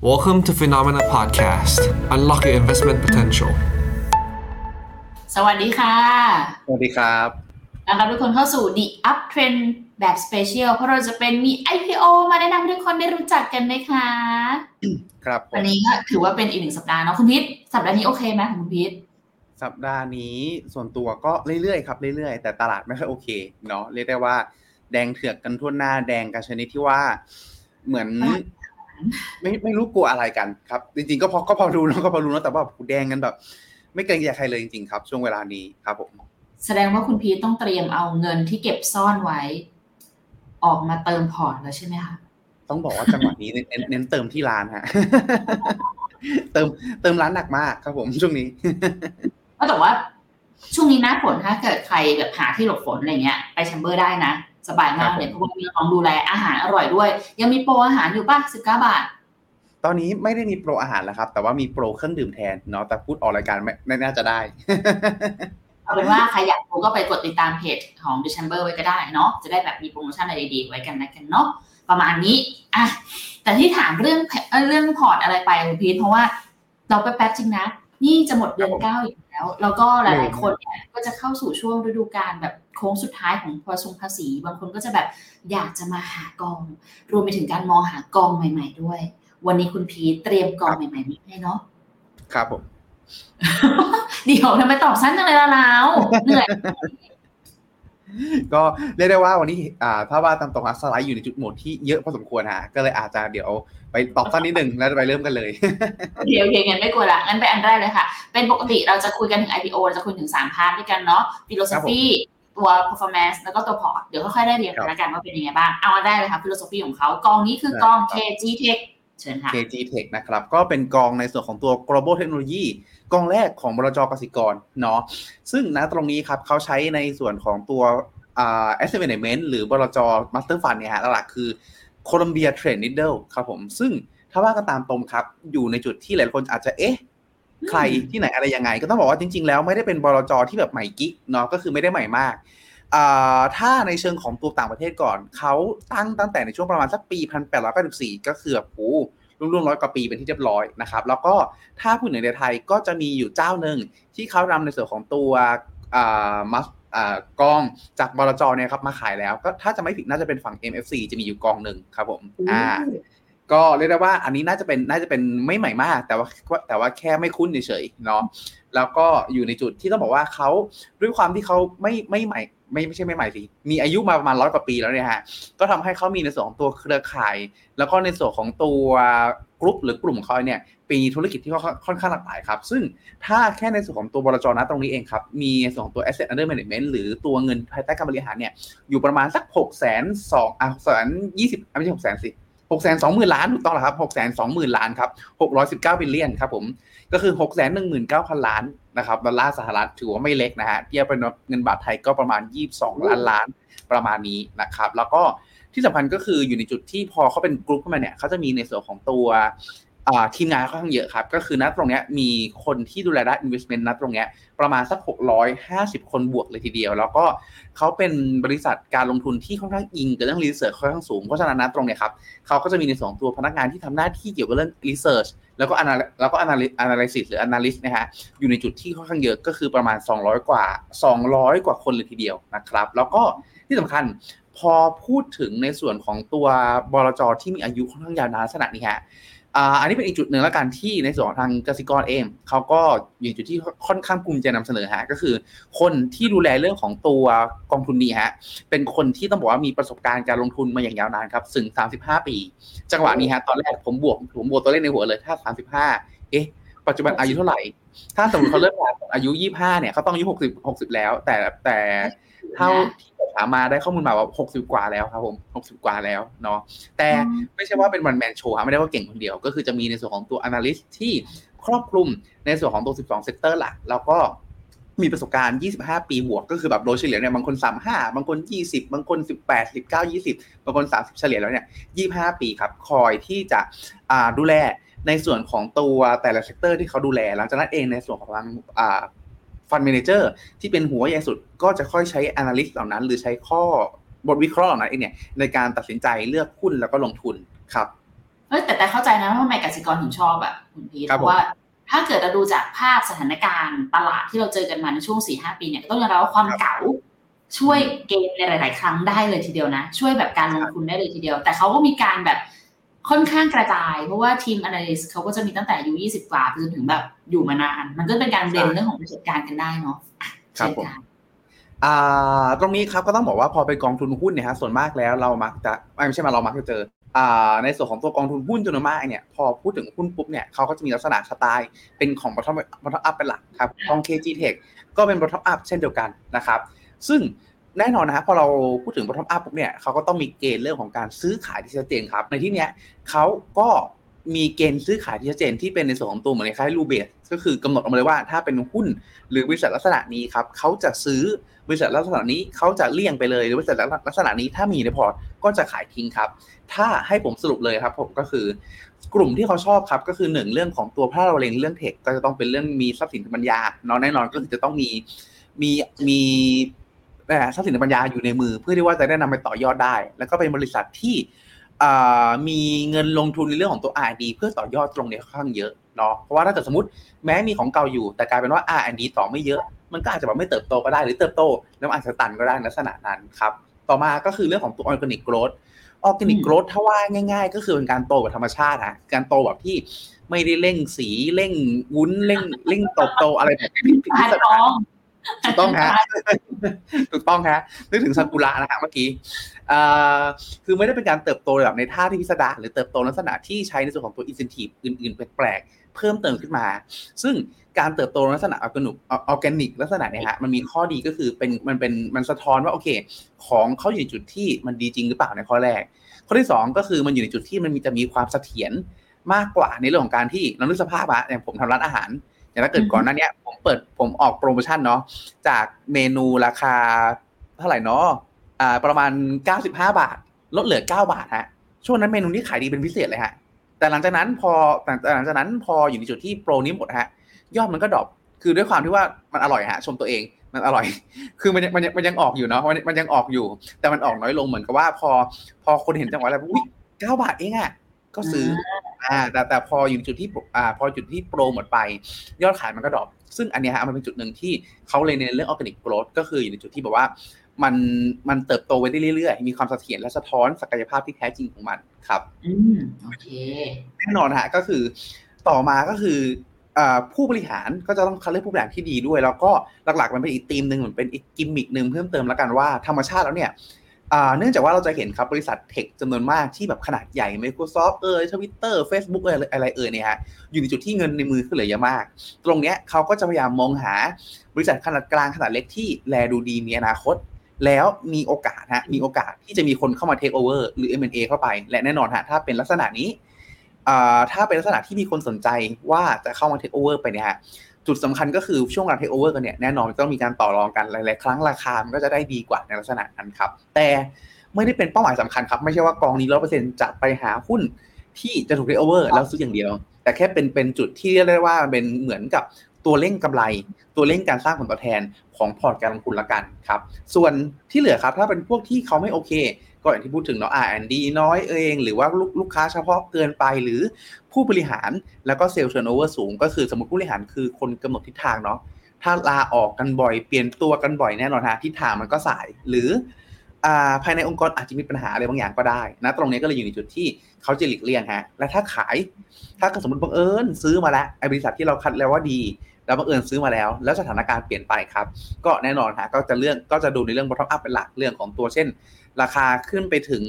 Welcome to Finnomena Podcast. Unlock your investment potential. สวัสดีค่ะ สวัสดีครับต้อนรับทุกคนเข้าสู่ The UpTrend แบบ special เพราะเราจะเป็นมี IPO มาแนะนำให้ทุกคนได้รู้จักกันนะคะ ครับผมวันนี้ก็ถือว่าเป็นอีกหนึ่งสัปดาห์เนาะคุณพีทสัปดาห์นี้โอเคไหมของคุณพีทสัปดาห์นี้ส่วนตัวก็เรื่อยๆครับเรื่อยๆ แต่ตลาดไม่ค่อยโอเคเนาะเรียกได้ว่าแดงเถือกกันทั่วหน้าแดงกันชนิดที่ว่าเหมือน ไม่ไม่รู้กลัวอะไรกันครับ จริงๆก็พอก็พอรู้เนอะก็พอรู้เนอะแต่ว่าแดงกันแบบ ไม่เกรงใจใครเลยจริงๆครับ ช่วงเวลานี้ครับผม แสดงว่าคุณพีทต้องเตรียมเอาเงินที่เก็บซ่อนไว้ ออกมาเติมพอร์ตแล้วใช่ไหมคะต้องบอกว่าจังหวะนี้เน้นเน้นเน้นเติมที่ร้านฮะเติมเติมร้านหนักมากครับผมช่วงนี้ก็แต่ว่าช่วงนี้หน้าฝนถ้าเกิดใครแบบหาที่หลบฝนอะไรเงี้ย ไป Chamber ได้นะ สบายมากเลยเพราะว่ามีน้องดูแลอาหารอร่อยด้วย ยังมีโปรอาหารอยู่ป่ะสิบเก้าบาท ตอนนี้ไม่ได้มีโปรอาหารแล้วครับ แต่ว่ามีโปรเครื่องดื่มแทนเนาะแต่พูดออกรายการไม่ไม่น่าจะได้เอาเป็นว่าใครอยากรู้ก็ไปกดติดตามเพจของ The Chamber ไว้ก็ได้เนาะจะได้แบบมีโปรโมชั่นอะไรดีๆไว้กันนะกันเนาะประมาณนี้อะแต่ที่ถามเรื่องเอ่อเรื่องพอร์ตอะไรไปคุณพีทเพราะว่าเราไปแป๊บจริงนะ นี่จะหมดเดือนเก้าอีก แล้ว แล้วก็หลาย ๆ คนเนี่ยก็จะเข้าสู่ช่วงฤดูกาลแบบโค้งสุดท้ายของภาษีภาษี บางคนก็จะแบบอยากจะมาหากอง รวมไปถึงการมองหากองใหม่ ๆ ด้วย วันนี้คุณพีทเตรียมกองใหม่ๆมาให้เนาะครับผมเดี๋ยวทำไมตอบสั้นจังเลยล่ะเราเหนื่อย ก็เรียกได้ว่าวันนี้อ่าถ้าว่าตามตรงนะสไลด์อยู่ในจุดโหมดที่เยอะพอสมควรฮะก็เลยอาจจะเดี๋ยวไปตอบสั้นนิดหนึ่งแล้วไปเริ่มกันเลยโอเคโอเคงั้นไม่กลัวละงั้นไปอันแรกเลยค่ะ เป็นปกติเราจะคุยกันถึง IPO เราจะคุยถึง 3 part ด้วยกันเนาะ philosophy ตัว performance แล้วก็ตัว port เดี๋ยวค่อยๆได้เรียนกันละกันว่าเป็นยังไงบ้างเอาอันแรกเลยค่ะ philosophy ของเขากองนี้คือกอง KG Tech เชิญค่ะ KG Tech นะครับ ก็เป็นกองในส่วนของตัว global technology กองแรกของบลจกสิกรเนาะซึ่งณตรงนี้ครับเขาใช้ในส่วนของตัวอ่า asset management หรือบลจ master fund เนี่ยฮะหลักๆคือ Columbia Trade Needle ครับผม ซึ่งถ้าว่ากันตามตรงครับ อยู่ในจุดที่หลายคนอาจจะเอ๊ะใครที่ไหนอะไรยังไง ก็ต้องบอกว่าจริง ๆ แล้วไม่ได้เป็นบลจที่แบบใหม่กิ๊กเนาะก็คือไม่ได้ใหม่มากอ่าถ้าในเชิงของตัวต่างประเทศก่อน เขาตั้งตั้งแต่ในช่วงประมาณสักปี 1894 ก็คือแบบโอ้ ร่วมร้อยกว่าปีเป็นที่เรียบร้อยนะครับ แล้วก็ถ้าพูดถึงในไทยก็จะมีอยู่เจ้าหนึ่งที่เขานำในส่วนของตัวมัสอ่ากองจากบลจเนี่ยครับมาขายแล้ว ก็ถ้าจะไม่ผิดน่าจะเป็นฝั่ง MFC จะมีอยู่กองหนึ่งครับผมอ่าก็เรียกได้ว่าอันนี้น่าจะเป็นน่าจะเป็นไม่ใหม่มาก แต่ว่าแต่ว่าแค่ไม่คุ้นเฉยๆเนาะแล้วก็อยู่ในจุดที่ต้องบอกว่าเขาด้วยความที่เขาไม่ไม่ใหม่ ไม่ไม่ใช่ไม่ใหม่สิ มีอายุมาประมาณร้อยกว่าปีแล้วเนี่ยฮะ ก็ทำให้เขามีในส่วนของตัวเครือข่าย แล้วก็ในส่วนของตัวกลุ่มหรือกลุ่มของเขาเนี่ยปีธุรกิจที่ค่อนข้างหลากหลายครับ ซึ่งถ้าแค่ในส่วนของตัวบลจนะตรงนี้เองครับ มีส่วนของตัว asset under management หรือตัวเงินภายใต้การบริหารเนี่ย อยู่ประมาณสักหกแสนสองอะแสนยี่สิบไม่ใช่หกแสนสิหกแสนสองหมื่นล้านถูกต้องแล้วครับหกแสนสองหมื่นล้านครับหกร้อยสิบเก้า billion ครับผม ก็คือหกแสนหนึ่งหมื่นเก้าพันล้านนะครับดอลลาร์สหรัฐถือว่าไม่เล็กนะฮะเทียบเป็นเงินบาทไทยก็ประมาณยี่สิบสองล้านล้านประมาณนี้นะครับแล้วก็ที่สำคัญก็คืออยู่ในจุดที่พอเขาเป็นกลุ่มขึ้นมาเนี่ยเขาจะมีในส่วนของตัว ทีมงานค่อนข้างเยอะครับ ก็คือณตรงนี้มีคนที่ดูแลด้าน investment ณตรงนี้ประมาณสัก 650 คนบวกเลยทีเดียว แล้วก็เขาเป็นบริษัทการลงทุนที่ค่อนข้างอิงกับเรื่อง research ค่อนข้างสูง เพราะฉะนั้นณตรงนี้ครับเขาก็จะมีในสองตัวพนักงานที่ทำหน้าที่เกี่ยวกับเรื่อง research แล้วก็แล้วก็ analysis หรือ analyst นะฮะอยู่ในจุดที่ค่อนข้างเยอะก็คือประมาณ 200 กว่า 200 กว่าคนเลยทีเดียวนะครับ แล้วก็ที่สำคัญพอพูดถึงในส่วนของตัวบลจที่มีอายุค่อนข้างยาวนานลักษณะนี้ฮะ อันนี้เป็นอีกจุดหนึ่งแล้วกันที่ในส่วนของทางกสิกรเองเขาก็อยู่จุดที่ค่อนข้างภูมิใจนำเสนอฮะก็คือ คนที่ดูแลเรื่องของตัวกองทุนนี้ฮะเป็นคนที่ต้องบอกว่ามีประสบการณ์การลงทุนมาอย่างยาวนานครับถึง 35 ปี จังหวะนี้ฮะตอนแรกผมบวกผมบวกตัวเลขในหัวเลยถ้า 35 เอ๊ะปัจจุบันอายุเท่าไหร่ ถ้าสมมติเขาเริ่มอายุ 25 เนี่ยเขาต้องอายุ 60 60 แล้ว แต่แต่เท่าที่ถามมาได้ข้อมูลมาว่า60กว่าแล้วครับผม60กว่าแล้วเนาะแต่ไม่ใช่ว่าเป็น one man show ไม่ได้ว่าเก่งคนเดียว ก็คือจะมีในส่วนของตัว analyst ที่ครอบคลุมในส่วนของตัว 12 sector หลักแล้วก็มีประสบการณ์ 25 ปีบวก ก็คือแบบโดยเฉลี่ยเนี่ย บางคน 35 บางคน 20 บางคน 18 19 20 บางคน 30 เฉลี่ยแล้วเนี่ย 25 ปีครับ คอยที่จะดูแลในส่วนของตัวแต่ละ sector ที่เขาดูแล หลังจากนั้นเองในส่วนของทาง fund manager ที่เป็นหัวใหญ่สุดก็จะค่อยใช้ analyst เหล่านั้น หรือใช้ข้อบทวิเคราะห์เหล่านั้นเองเนี่ยในการตัดสินใจเลือกหุ้นแล้วก็ลงทุนครับเอ้ยแต่แต่เข้าใจนะว่าทำไมกสิกรถึงชอบอะคุณพีทครับเพราะว่าถ้าเกิดเราดูจากภาพสถานการณ์ตลาดที่เราเจอกันมาในช่วงสี่ห้าปีเนี่ยก็ต้องยอมรับว่าความเก่าช่วยเกมในหลาย ๆ ครั้งได้เลยทีเดียวนะ ช่วยแบบการลงทุนได้เลยทีเดียว แต่เขาก็มีการแบบ ค่อนข้างกระจาย เพราะว่าทีม analyst เขาก็จะมีตั้งแต่อายุ20 กว่าไปจนถึงแบบอยู่มานาน มันก็เป็นการเรียนเรื่องของประสบการณ์กันได้เนาะอะครับเช่นผมกันอ่าตรงนี้ครับก็ต้องบอกว่าพอเป็นกองทุนหุ้นเนี่ยฮะส่วนมากแล้วเรามักจะไม่ใช่มาเรามักจะเจออ่าในส่วนของตัวกองทุนหุ้นจำนวนมากเนี่ย พอพูดถึงหุ้นปุ๊บเนี่ยเขาก็จะมีลักษณะสไตล์เป็นของ bottom bottom up เป็นหลักครับกอง KG Tech ก็เป็น bottom up เช่นเดียวกันนะครับ ซึ่ง แน่นอนนะฮะพอเราพูดถึง bottom up ปุ๊บเนี่ยเขาก็ต้องมีเกณฑ์เรื่องของการซื้อขายที่ชัดเจนครับ ในที่เนี้ยเขาก็มีเกณฑ์ซื้อขายที่ชัดเจนที่เป็นในส่วนของตัวเหมือนคล้ายรูเบสก็คือกำหนดออกมาเลยว่าถ้าเป็นหุ้นหรือบริษัทลักษณะนี้ครับเขาจะซื้อบริษัทลักษณะนี้เขาจะเลี่ยงไปเลยหรือบริษัทลักษณะนี้ถ้ามีในพอร์ตก็จะขายทิ้งครับ ถ้าให้ผมสรุปเลยครับผมก็คือกลุ่มที่เขาชอบครับก็คือหนึ่งเรื่องของตัวพระเราเล็งเรื่องเทคก็จะต้องเป็นเรื่องมีทรัพย์สินปัญญาเนาะแน่นอนก็คือจะต้องมีมีมี ทรัพย์สินทางปัญญาอยู่ในมือ เพื่อที่ว่าจะได้นำไปต่อยอดได้ แล้วก็เป็นบริษัทที่อ่ามีเงินลงทุนในเรื่องของตัว R&D เพื่อต่อยอดตรงนี้ค่อนข้างเยอะเนาะเพราะว่าถ้าเกิดสมมติแม้มีของเก่าอยู่ แต่กลายเป็นว่า R&D ต่อไม่เยอะ มันก็อาจจะแบบไม่เติบโตก็ได้หรือเติบโต แล้วอาจจะตันก็ได้ในลักษณะนั้นครับต่อมาก็คือเรื่องของตัว organic growth organic growth ถ้าว่าง่าย ๆ ก็คือเป็นการโตแบบธรรมชาติฮะการโตแบบที่ไม่ได้เร่งสีเร่งวุ้นเร่งเร่งโตโตอะไรแบบนี้ขายของ ถูกต้องฮะถูกต้องฮะนึกถึงซากุระนะฮะเมื่อกี้อ่าคือไม่ได้เป็นการเติบโตแบบในท่าที่พิสดารหรือเติบโตลักษณะที่ใช้ในส่วนของตัว incentive อื่นๆแปลกๆเพิ่มเติมขึ้นมา ซึ่งการเติบโตลักษณะ organic organic ลักษณะเนี่ยฮะมันมีข้อดีก็คือเป็นมันเป็นมันสะท้อนว่าโอเค ของเขาอยู่ในจุดที่มันดีจริงหรือเปล่าในข้อแรก ข้อที่สองก็คือมันอยู่ในจุดที่มันมีจะมีความเสถียรมากกว่าในเรื่องของการที่เรานึกสภาพอะอย่างผมทำร้านอาหาร อย่างถ้าเกิดก่อนหน้าเนี้ยผมเปิดผมออกโปรโมชั่นเนาะจากเมนูราคาเท่าไหร่เนาะอ่าประมาณ 95 บาท ลดเหลือ 9 บาทฮะช่วงนั้นเมนูนี้ขายดีเป็นพิเศษเลยฮะแต่หลังจากนั้นพอแต่หลังจากนั้นพออยู่ในจุดที่โปรนี้หมดฮะยอดมันก็ drop คือด้วยความที่ว่ามันอร่อยฮะชมตัวเองมันอร่อย คือมันยังมันยังมันยังออกอยู่เนาะมันมันยังออกอยู่ แต่มันออกน้อยลงเหมือนกับว่า พอพอคนเห็นจังหวะแล้วอุ้ยเก้าบาทเองอะก็ซื้อ อ่าแต่แต่พออยู่จุดที่อ่าพอจุดที่โปรหมดไป ยอดขายมันก็ drop ซึ่งอันเนี้ยฮะมันเป็นจุดหนึ่งที่เขาเลยเน้นเรื่อง organic growth ก็คืออยู่ในจุดที่แบบว่ามันมันเติบโตไปได้เรื่อยๆ มีความเสถียรและสะท้อนศักยภาพที่แท้จริงของมันครับ อืมโอเค แน่นอนฮะก็คือต่อมาก็คืออ่าผู้บริหารก็จะต้องคัดเลือกผู้บริหารที่ดีด้วย แล้วก็หลักๆมันเป็นอีกธีมหนึ่งเหมือนเป็นอีกกิมมิกหนึ่งเพิ่มเติมแล้วกันว่าธรรมชาติแล้วเนี่ยอ่า เนื่องจากว่าเราจะเห็นครับบริษัทเทคจำนวนมากที่แบบขนาดใหญ่ Microsoft เอ่ย Twitter Facebook เอ่ยอะไรเอ่ยเนี่ยฮะอยู่ในจุดที่เงินในมือขึ้นเหลือเยอะมาก ตรงเนี้ยเขาก็จะพยายามมองหาบริษัทขนาดกลางขนาดเล็กที่แลดูดีมีอนาคต แล้วมีโอกาสฮะมีโอกาสที่จะมีคนเข้ามาเทคโอเวอร์หรือ M&A เข้าไป และแน่นอนฮะถ้าเป็นลักษณะนี้ถ้าเป็นลักษณะที่มีคนสนใจว่าจะเข้ามาเทคโอเวอร์ไปเนี่ยฮะ จุดสำคัญก็คือช่วงการเทคโอเวอร์กันเนี่ยแน่นอนต้องมีการต่อรองกันหลาย ๆ ครั้งราคามันก็จะได้ดีกว่าในลักษณะนั้นครับ แต่ไม่ได้เป็นเป้าหมายสำคัญครับ ไม่ใช่ว่ากองนี้ร้อยเปอร์เซ็นต์จะไปหาหุ้นที่จะถูกเทคโอเวอร์แล้วซื้ออย่างเดียว แต่แค่เป็นเป็นจุดที่เรียกได้ว่าเป็นเหมือนกับตัวเร่งกำไร ตัวเร่งการสร้างผลตอบแทนของพอร์ตการลงทุนละกันครับ ส่วนที่เหลือครับถ้าเป็นพวกที่เขาไม่โอเค ก็อย่างที่พูดถึงเนาะ R&D น้อยเองหรือว่าลูกลูกค้าเฉพาะเกินไปหรือผู้บริหารแล้วก็ sales turnover สูง ก็คือสมมติผู้บริหารคือคนกำหนดทิศทางเนาะถ้าลาออกกันบ่อยเปลี่ยนตัวกันบ่อยแน่นอนฮะทิศทางมันก็ส่ายหรืออาภายในองค์กรอาจจะมีปัญหาอะไรบางอย่างก็ได้นะตรงนี้ก็เลยอยู่ในจุดที่เขาจะหลีกเลี่ยงฮะและถ้าขาย ถ้าสมมติบังเอิญซื้อมาแล้วไอ้บริษัทที่เราคัดแล้วว่าดีแล้วบังเอิญซื้อมาแล้ว แล้วสถานการณ์เปลี่ยนไปครับ ก็แน่นอนฮะก็จะเรื่องก็จะดูในเรื่อง bottom up เป็นหลักเรื่องของตัวเช่น ราคาขึ้นไปถึง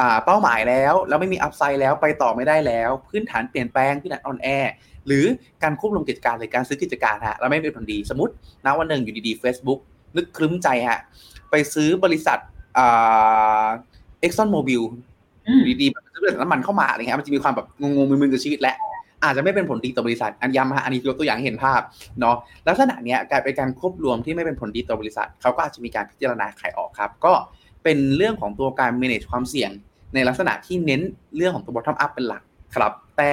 อ่าเป้าหมายแล้ว แล้วไม่มีอัพไซด์แล้วไปต่อไม่ได้แล้ว พื้นฐานเปลี่ยนแปลงพื้นฐานออนแอร์หรือการควบรวมกิจการหรือการซื้อกิจการฮะแล้วไม่เป็นผลดีสมมติณวันหนึ่งอยู่ดีๆ Facebook นึกครึ้มใจฮะไปซื้อบริษัทอ่า Exxon Mobil อืมอยู่ดีๆแบบซื้อบริษัทน้ำมันเข้ามาอะไรเงี้ยมันจะมีความแบบงงๆมึนๆกับชีวิตและอาจจะไม่เป็นผลดีต่อบริษัท อันย้ำฮะอันนี้ยกตัวอย่างให้เห็นภาพเนาะลักษณะเนี้ยกลายเป็นการควบรวมที่ไม่เป็นผลดีต่อบริษัทเขาก็อาจจะมีการพิจารณาขายออกครับ ก็ เป็นเรื่องของตัวการ manage ความเสี่ยง ในลักษณะที่เน้นเรื่องของตัว bottom up เป็นหลักครับ แต่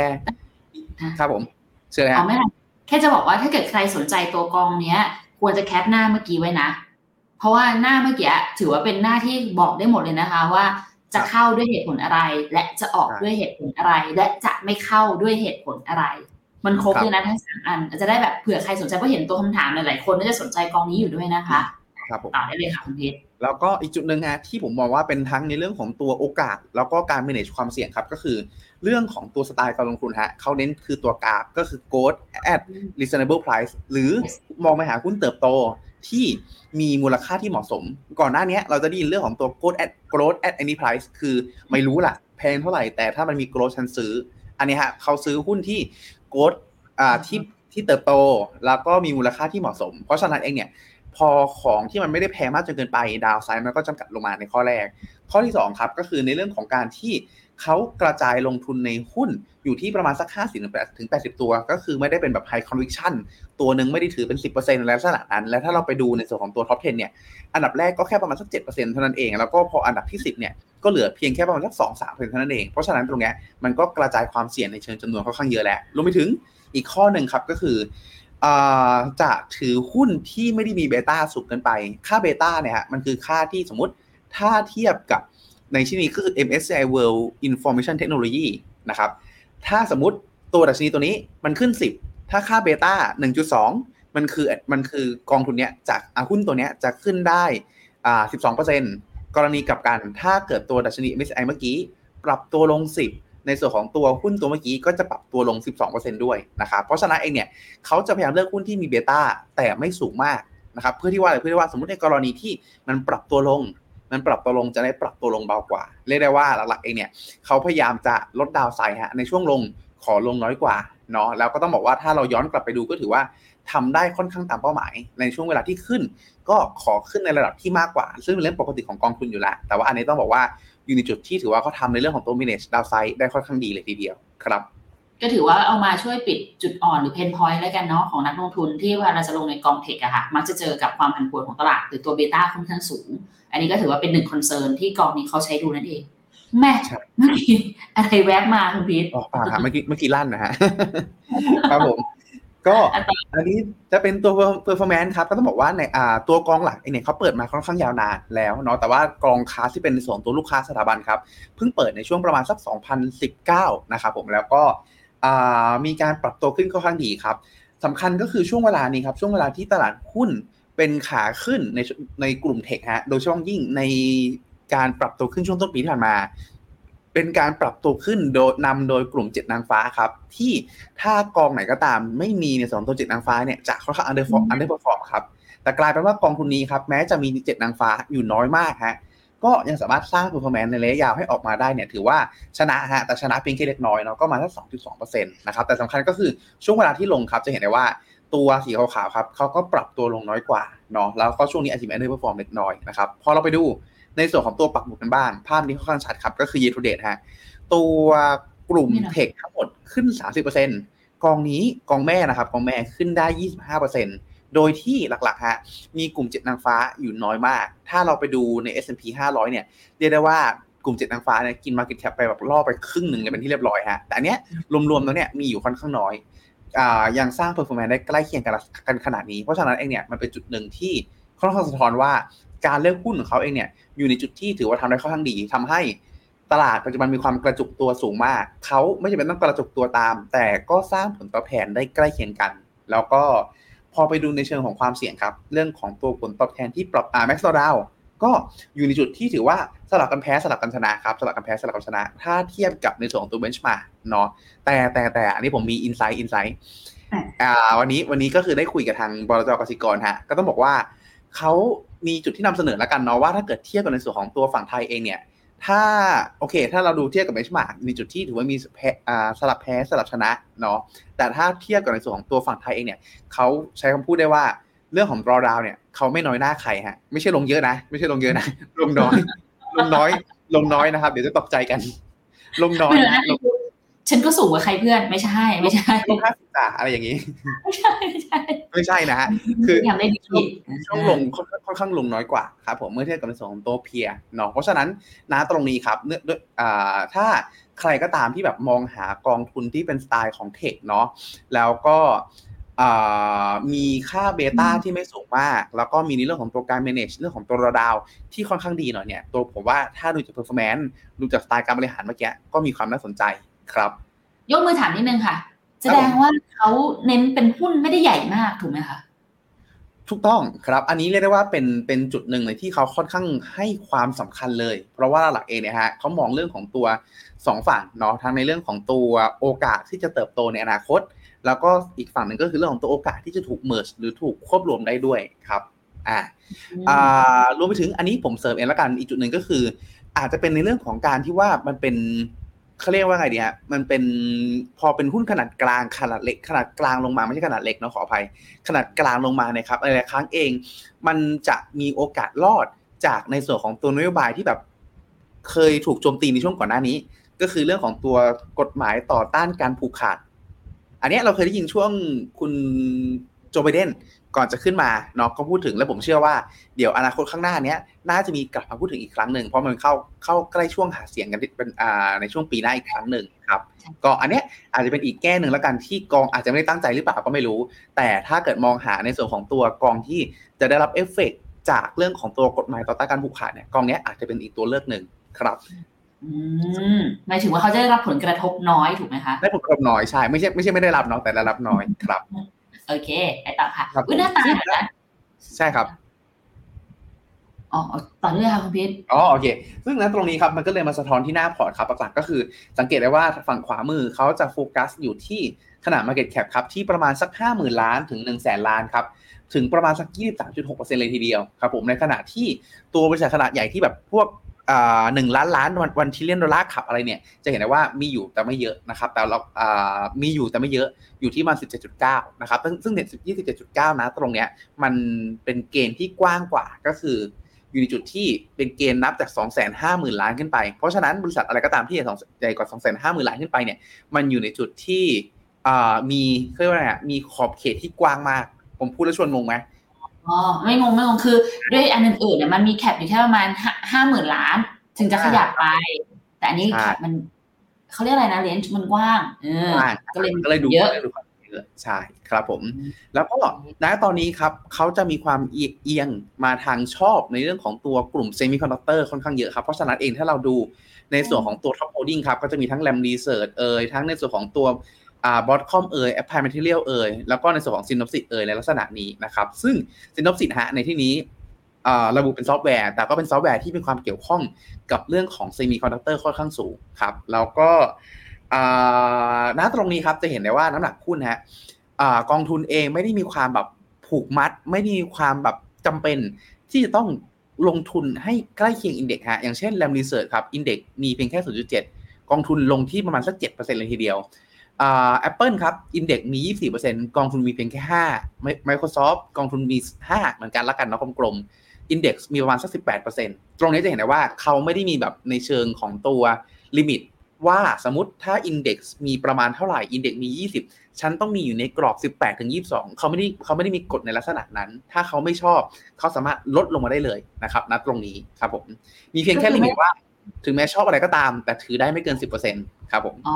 ครับผมเชื่อเลยเอาฮะไม่ทันแค่จะบอกว่าถ้าเกิดใครสนใจตัวกองเนี้ย ควรจะแคปหน้าเมื่อกี้ไว้นะ เพราะว่าหน้าเมื่อกี้ถือว่าเป็นหน้าที่บอกได้หมดเลยนะคะว่าจะเข้าด้วยเหตุผลอะไร และจะออกด้วยเหตุผลอะไร และจะไม่เข้าด้วยเหตุผลอะไร มันครบเลยนะทั้งสามอันจะได้แบบเผื่อใครสนใจเพราะเห็นตัวคำถามหลายๆคนน่าจะสนใจกองนี้อยู่ด้วยนะคะ ครับผมต่อได้เลยค่ะคุณเพชรแล้วก็อีกจุดหนึ่งฮะที่ผมมองว่าเป็นทั้งในเรื่องของตัวโอกาส แล้วก็การ manage ความเสี่ยงครับก็คือ เรื่องของตัวสไตล์การลงทุนฮะเขาเน้นคือตัวกราฟก็คือ growth at reasonable price หรือมองไปหาหุ้นเติบโตที่มีมูลค่าที่เหมาะสม ก่อนหน้านี้เราจะได้ยินเรื่องของตัว growth at growth at any price คือไม่รู้ล่ะแพงเท่าไหร่แต่ถ้ามันมี growth ฉันซื้อ อันนี้ฮะเขาซื้อหุ้นที่ growth อ่าที่ที่เติบโตแล้วก็มีมูลค่าที่เหมาะสม เพราะฉะนั้นเองเนี่ย พอของที่มันไม่ได้แพงมากจนเกินไปดาวไซด์มันก็จำกัดลงมาในข้อแรก ข้อที่2ครับก็คือในเรื่องของการที่เขากระจายลงทุนในหุ้นอยู่ที่ประมาณสัก 50ถึง80 ตัว ก็คือไม่ได้เป็นแบบ high conviction ตัวหนึ่งไม่ได้ถือเป็น 10%อะไรลักษณะนั้น และถ้าเราไปดูในส่วนของตัว top 10 เนี่ย อันดับแรกก็แค่ประมาณสัก 7%เท่านั้นเอง แล้วก็พออันดับที่ 10 เนี่ย ก็เหลือเพียงแค่ประมาณสัก 2-3%เท่านั้นเอง เพราะฉะนั้นตรงนี้มันก็กระจายความเสี่ยงในเชิงจำนวนค่อนข้างเยอะแล้วรวมไปถึงอีกข้อหนึ่งครับก็คือ จะถือหุ้นที่ไม่ได้มีเบต้าสูงเกินไป ค่าเบต้าเนี่ยฮะมันคือค่าที่สมมติถ้าเทียบกับในที่นี้คือ MSCI World Information Technology นะครับ ถ้าสมมติตัวดัชนีตัวนี้มันขึ้น 10 ถ้าค่าเบต้า1.2 มันคือมันคือกองทุนเนี้ยจากหุ้นตัวเนี้ยจะขึ้นได้อ่า12%กรณีกับกัน ถ้าเกิดตัวดัชนี MSCI เมื่อกี้ ปรับตัวลง 10 ในส่วนของตัวหุ้นตัวเมื่อกี้ก็จะปรับตัวลง 12%ด้วยนะครับเพราะฉะนั้นเองเนี่ยเขาจะพยายามเลือกหุ้นที่มีเบต้าแต่ไม่สูงมากนะครับเพื่อที่ว่าอะไรเพื่อที่ว่าสมมติในกรณีที่มันปรับตัวลง มันปรับตัวลงจะได้ปรับตัวลงเบากว่า เรียกได้ว่าหลักๆเองเนี่ยเขาพยายามจะลดดาวไซฮะในช่วงลงขอลงน้อยกว่าเนาะแล้วก็ต้องบอกว่าถ้าเราย้อนกลับไปดูก็ถือว่าทำได้ค่อนข้างตามเป้าหมาย ในช่วงเวลาที่ขึ้น ก็ขอขึ้นในระดับที่มากกว่า ซึ่งเป็นเรื่องปกติของกองทุนอยู่แล้ว แต่ว่าอันนี้ต้องบอกว่า อยู่ในจุดที่ถือว่าเขาทำในเรื่องของตัว manage downside ได้ค่อนข้างดีเลยทีเดียวครับก็ถือว่าเอามาช่วยปิดจุดอ่อนหรือ pain point แล้วกันเนาะของนักลงทุนที่เวลาเราจะลงในกอง tech อะค่ะมักจะเจอกับความผันผวนของตลาดหรือตัว beta ค่อนข้างสูง อันนี้ก็ถือว่าเป็นหนึ่ง concern ที่กองนี้เขาใช้ดูนั่นเอง แม่ใช่เมื่อกี้อะไรแวบมาคุณพีทอ๋อเปล่าครับเมื่อกี้เมื่อกี้ลั่นนะฮะครับผม ก็อันนี้จะเป็นตัว performance ครับ ก็ต้องบอกว่าในอ่าตัวกองหลักเองเนี่ยเขาเปิดมาค่อนข้างยาวนานแล้วเนาะแต่ว่ากองค้าที่เป็นในส่วนตัวลูกค้าสถาบันครับ เพิ่งเปิดในช่วงประมาณสัก 2019 นะครับผมแล้วก็อ่ามีการปรับตัวขึ้นค่อนข้างดีครับสำคัญก็คือช่วงเวลานี้ครับ ช่วงเวลาที่ตลาดหุ้นเป็นขาขึ้นในในกลุ่ม tech ฮะโดยเฉพาะยิ่งในการปรับตัวขึ้นช่วงต้นปีที่ผ่านมา เป็นการปรับตัวขึ้นโดยนำโดยกลุ่มเจ็ดนางฟ้าครับ ที่ถ้ากองไหนก็ตามไม่มีในส่วนตัวเจ็ดนางฟ้าเนี่ยจะค่อนข้าง underform underperform ครับแต่กลายเป็นว่ากองทุนนี้ครับแม้จะมีเจ็ดนางฟ้าอยู่น้อยมากฮะก็ยังสามารถสร้าง performance ในระยะยาวให้ออกมาได้เนี่ยถือว่าชนะฮะแต่ชนะเพียงแค่เล็กน้อยเนาะก็มาแค่สองจุดสองเปอร์เซ็นต์นะครับแต่สำคัญก็คือช่วงเวลาที่ลงครับจะเห็นได้ว่าตัวสีขาวๆครับเขาก็ปรับตัวลงน้อยกว่าเนาะแล้วก็ช่วงนี้อาจจะมี underperform เล็กน้อยนะครับพอเราไปดู ในส่วนของตัวปักหมุดกันบ้างภาพนี้ค่อนข้างชัดครับ ก็คือ year to date ฮะ ตัวกลุ่มเทคทั้งหมดขึ้น 30%กองนี้กองแม่นะครับ กองแม่ขึ้นได้ 25%โดยที่หลักๆฮะมีกลุ่มเจ็ดนางฟ้าอยู่น้อยมาก ถ้าเราไปดูใน S&P 500 เนี่ยเรียกได้ว่ากลุ่มเจ็ดนางฟ้าเนี่ยกิน Market Cap ไปแบบล่อไปครึ่งหนึ่งเลยเป็นที่เรียบร้อยฮะแต่อันเนี้ยรวมๆแล้วเนี่ยมีอยู่ค่อนข้างน้อยอ่ายังสร้าง performance ได้ใกล้เคียงกันกันขนาดนี้ เพราะฉะนั้นเองเนี่ยมันเป็นจุดหนึ่งที่ค่อนข้างสะท้อนว่า การเลือกหุ้นของเขาเองเนี่ยอยู่ในจุดที่ถือว่าทำได้ค่อนข้างดีทำให้ตลาดปัจจุบันมีความกระจุกตัวสูงมาก เขาไม่จำเป็นต้องกระจุกตัวตาม แต่ก็สร้างผลตอบแทนได้ใกล้เคียงกัน แล้วก็พอไปดูในเชิงของความเสี่ยงครับ เรื่องของตัวผลตอบแทนที่ปรับอ่าแม็กซ์ดาวก็อยู่ในจุดที่ถือว่าสลับกันแพ้สลับกันชนะครับสลับกันแพ้สลับกันชนะ ถ้าเทียบกับในส่วนของตัว benchmark เนาะแต่แต่แต่อันนี้ผมมี insight insight อ่าวันนี้วันนี้ก็คือได้คุยกับทางบลจกสิกรฮะก็ต้องบอกว่าเขา มีจุดที่นำเสนอแล้วกันเนาะว่าถ้าเกิดเทียบกับในส่วนของตัวฝั่งไทยเองเนี่ยถ้าโอเค ถ้าเราดูเทียบกับ benchmark มีจุดที่ถือว่ามีสลับแพ้สลับชนะเนาะแต่ถ้าเทียบกับในส่วนของตัวฝั่งไทยเองเนี่ยเขาใช้คำพูดได้ว่าเรื่องของ drawdown เนี่ยเขาไม่น้อยหน้าใครฮะไม่ใช่ลงเยอะนะ ไม่ใช่ลงเยอะนะ ลงน้อย ลงน้อย ลงน้อยนะครับ เดี๋ยวจะตกใจกัน ลงน้อยนะลง ฉันก็สูงกว่าใครเพื่อนไม่ใช่ ไม่ใช่ลงห้าสิบตาอะไรอย่างนี้ ไม่ใช่ไม่ใช่ไม่ใช่นะฮะคือทำได้ดีช่วงช่วงลงค่อนค่อนข้างลงน้อยกว่าครับผมเมื่อเทียบกับในส่วนของตัวเพียเนาะเพราะฉะนั้นนะตรงนี้ครับเนื่องด้วยอ่าถ้าใครก็ตามที่แบบมองหากองทุนที่เป็นสไตล์ของเทคเนาะแล้วก็มีค่าเบต้าที่ไม่สูงมาก แล้วก็มีในเรื่องของตัวการ manage เรื่องของตัวระดาวที่ค่อนข้างดีหน่อยเนี่ยตัวผมว่าถ้าดูจาก performance ดูจากสไตล์การบริหารเมื่อกี้ก็มีความน่าสนใจ ครับ ยกมือถามนิดนึงค่ะ แสดงว่าเขาเน้นเป็นหุ้นไม่ได้ใหญ่มากถูกไหมคะถูกต้องครับอันนี้เรียกได้ว่าเป็นเป็นจุดหนึ่งเลยที่เขาค่อนข้างให้ความสำคัญเลย เพราะว่าหลักเองเนี่ยฮะเขามองเรื่องของตัวสองฝั่งเนาะทั้งในเรื่องของตัวโอกาสที่จะเติบโตในอนาคต แล้วก็อีกฝั่งหนึ่งก็คือเรื่องของตัวโอกาสที่จะถูกเมิร์ชหรือถูกควบรวมได้ด้วยครับอ่าอ่ารวมไปถึงอันนี้ผมเสริมเองแล้วกันอีกจุดหนึ่งก็คือ อาจจะเป็นในเรื่องของการที่ว่ามันเป็น เขาเรียกว่าไงดีฮะมันเป็นพอเป็นหุ้นขนาดกลางขนาดเล็ก ขนาดกลางลงมาไม่ใช่ขนาดเล็กเนาะขออภัย ขนาดกลางลงมาเนี่ยครับหลายครั้งเอง มันจะมีโอกาสรอดจากในส่วนของตัวนโยบายที่แบบ เคยถูกโจมตีในช่วงก่อนหน้านี้ ก็คือเรื่องของตัวกฎหมายต่อต้านการผูกขาด อันนี้เราเคยได้ยินช่วงคุณโจไบเดน ก่อนจะขึ้นมาเนาะก็พูดถึงแล้วผมเชื่อว่าเดี๋ยวอนาคตข้างหน้าเนี้ยน่าจะมีกลับมาพูดถึงอีกครั้งหนึ่งเพราะมันเข้าเข้าใกล้ช่วงหาเสียงกันเป็นอ่าในช่วงปีหน้าอีกครั้งหนึ่งครับก็อันเนี้ยอาจจะเป็นอีกแก้หนึ่งแล้วกันที่กองอาจจะไม่ได้ตั้งใจหรือเปล่าก็ไม่รู้ แต่ถ้าเกิดมองหาในส่วนของตัวกองที่จะได้รับเอฟเฟกจากเรื่องของตัวกฎหมายต่อต้านการผูกขาดเนี่ยกองนี้อาจจะเป็นอีกตัวเลือกหนึ่งครับอืมหมายถึงว่าเขาจะได้รับผลกระทบน้อยถูกไหมคะได้ผลกระทบน้อยใช่ไม่ใช่ไม่ใช่ไม่ได้รับน้อยแต่ได้รับน้อยครับ โอเคไปต่อค่ะอุ้ยหน้าตานะใช่ครับอ๋อต่อเนื่องค่ะคุณพิษอ๋อโอเค ซึ่งนะตรงนี้ครับมันก็เลยมาสะท้อนที่หน้าพอร์ตครับหลักๆก็คือสังเกตได้ว่าฝั่งขวามือเขาจะโฟกัสอยู่ที่ขนาด Market Cap ครับที่ประมาณสักห้าหมื่นล้านถึงหนึ่งแสนล้านครับถึงประมาณสักยี่สิบสามจุดหกเปอร์เซ็นต์เลยทีเดียวครับผมในขณะที่ตัวบริษัทขนาดใหญ่ที่แบบพวก หนึ่งล้านล้าน one one trillion dollar club อะไรเนี่ยจะเห็นได้ว่ามีอยู่แต่ไม่เยอะนะครับ แต่เรามีอยู่แต่ไม่เยอะอยู่ที่มันสิบเจ็ดจุดเก้านะครับ ซึ่งซึ่งเจ็ดยี่สิบเจ็ดจุดเก้านะตรงเนี้ยมันเป็นเกณฑ์ที่กว้างกว่าก็คืออยู่ในจุดที่เป็นเกณฑ์นับจาก 2 5 0 0 0 0 ล้านขึ้นไป เพราะฉะนั้นบริษัทอะไรก็ตามที่ใหญ่กว่า 2 5 0 0 0 0 ล้านขึ้นไปเนี่ย มันอยู่ในจุดที่มีเรียกว่าไงมีขอบเขตที่กว้างมาก ผมพูดแล้วชวนงงไหม อ๋อไม่งงไม่งงคือด้วยอันอื่นๆเนี่ยมันมีแคปอยู่แค่ประมาณห้าหมื่นล้าน ถึงจะขยับไป แต่อันนี้มันเขาเรียกอะไรนะเลนจ์มันกว้างเออก็เลยก็เลยดูเยอะใช่ครับผม แล้วก็ณตอนนี้ครับเขาจะมีความเอียงมาทางชอบในเรื่องของตัวกลุ่มเซมิคอนดักเตอร์ค่อนข้างเยอะครับ เพราะฉะนั้นเองถ้าเราดูในส่วนของตัว top holding ครับก็จะมีทั้ง Lam Research เอ่ยทั้งในส่วนของตัว อ่า Broadcom เอ่ย Applied Materials เอ่ยแล้วก็ในส่วนของ Synopsys เอ่ยในลักษณะนี้นะครับ ซึ่ง Synopsys ฮะในที่นี้ระบุเป็นซอฟต์แวร์ แต่ก็เป็นซอฟต์แวร์ที่มีความเกี่ยวข้องกับเรื่องของเซมิคอนดักเตอร์ค่อนข้างสูงครับแล้วก็ณตรงนี้ครับจะเห็นได้ว่าน้ำหนักหุ้นฮะกองทุนเองไม่ได้มีความแบบผูกมัด ไม่ได้มีความแบบจำเป็นที่จะต้องลงทุนให้ใกล้เคียง index ฮะอย่างเช่น Lam Research ครับ index มีเพียงแค่ 0.7 กองทุนลงที่ประมาณสัก 7%เลยทีเดียว แอปเปิลครับ index มี 24%กองทุนมีเพียงแค่ 5 Microsoft กองทุนมี 5 เหมือนกันละกันเนาะกลม index มีประมาณสัก 18%ตรงนี้จะเห็นได้ว่าเขาไม่ได้มีแบบในเชิงของตัว limit ว่าสมมติถ้า index มีประมาณเท่าไหร่ index มี 20 ฉันต้องมีอยู่ในกรอบ 18ถึง22 เขาไม่ได้เขาไม่ได้มีกฎในลักษณะนั้น ถ้าเขาไม่ชอบเขาสามารถลดลงมาได้เลยนะครับณตรงนี้ครับผม มีเพียงแค่ limit ว่า ถึงแม้ชอบอะไรก็ตาม แต่ถือได้ไม่เกิน 10% ครับผมอ๋อ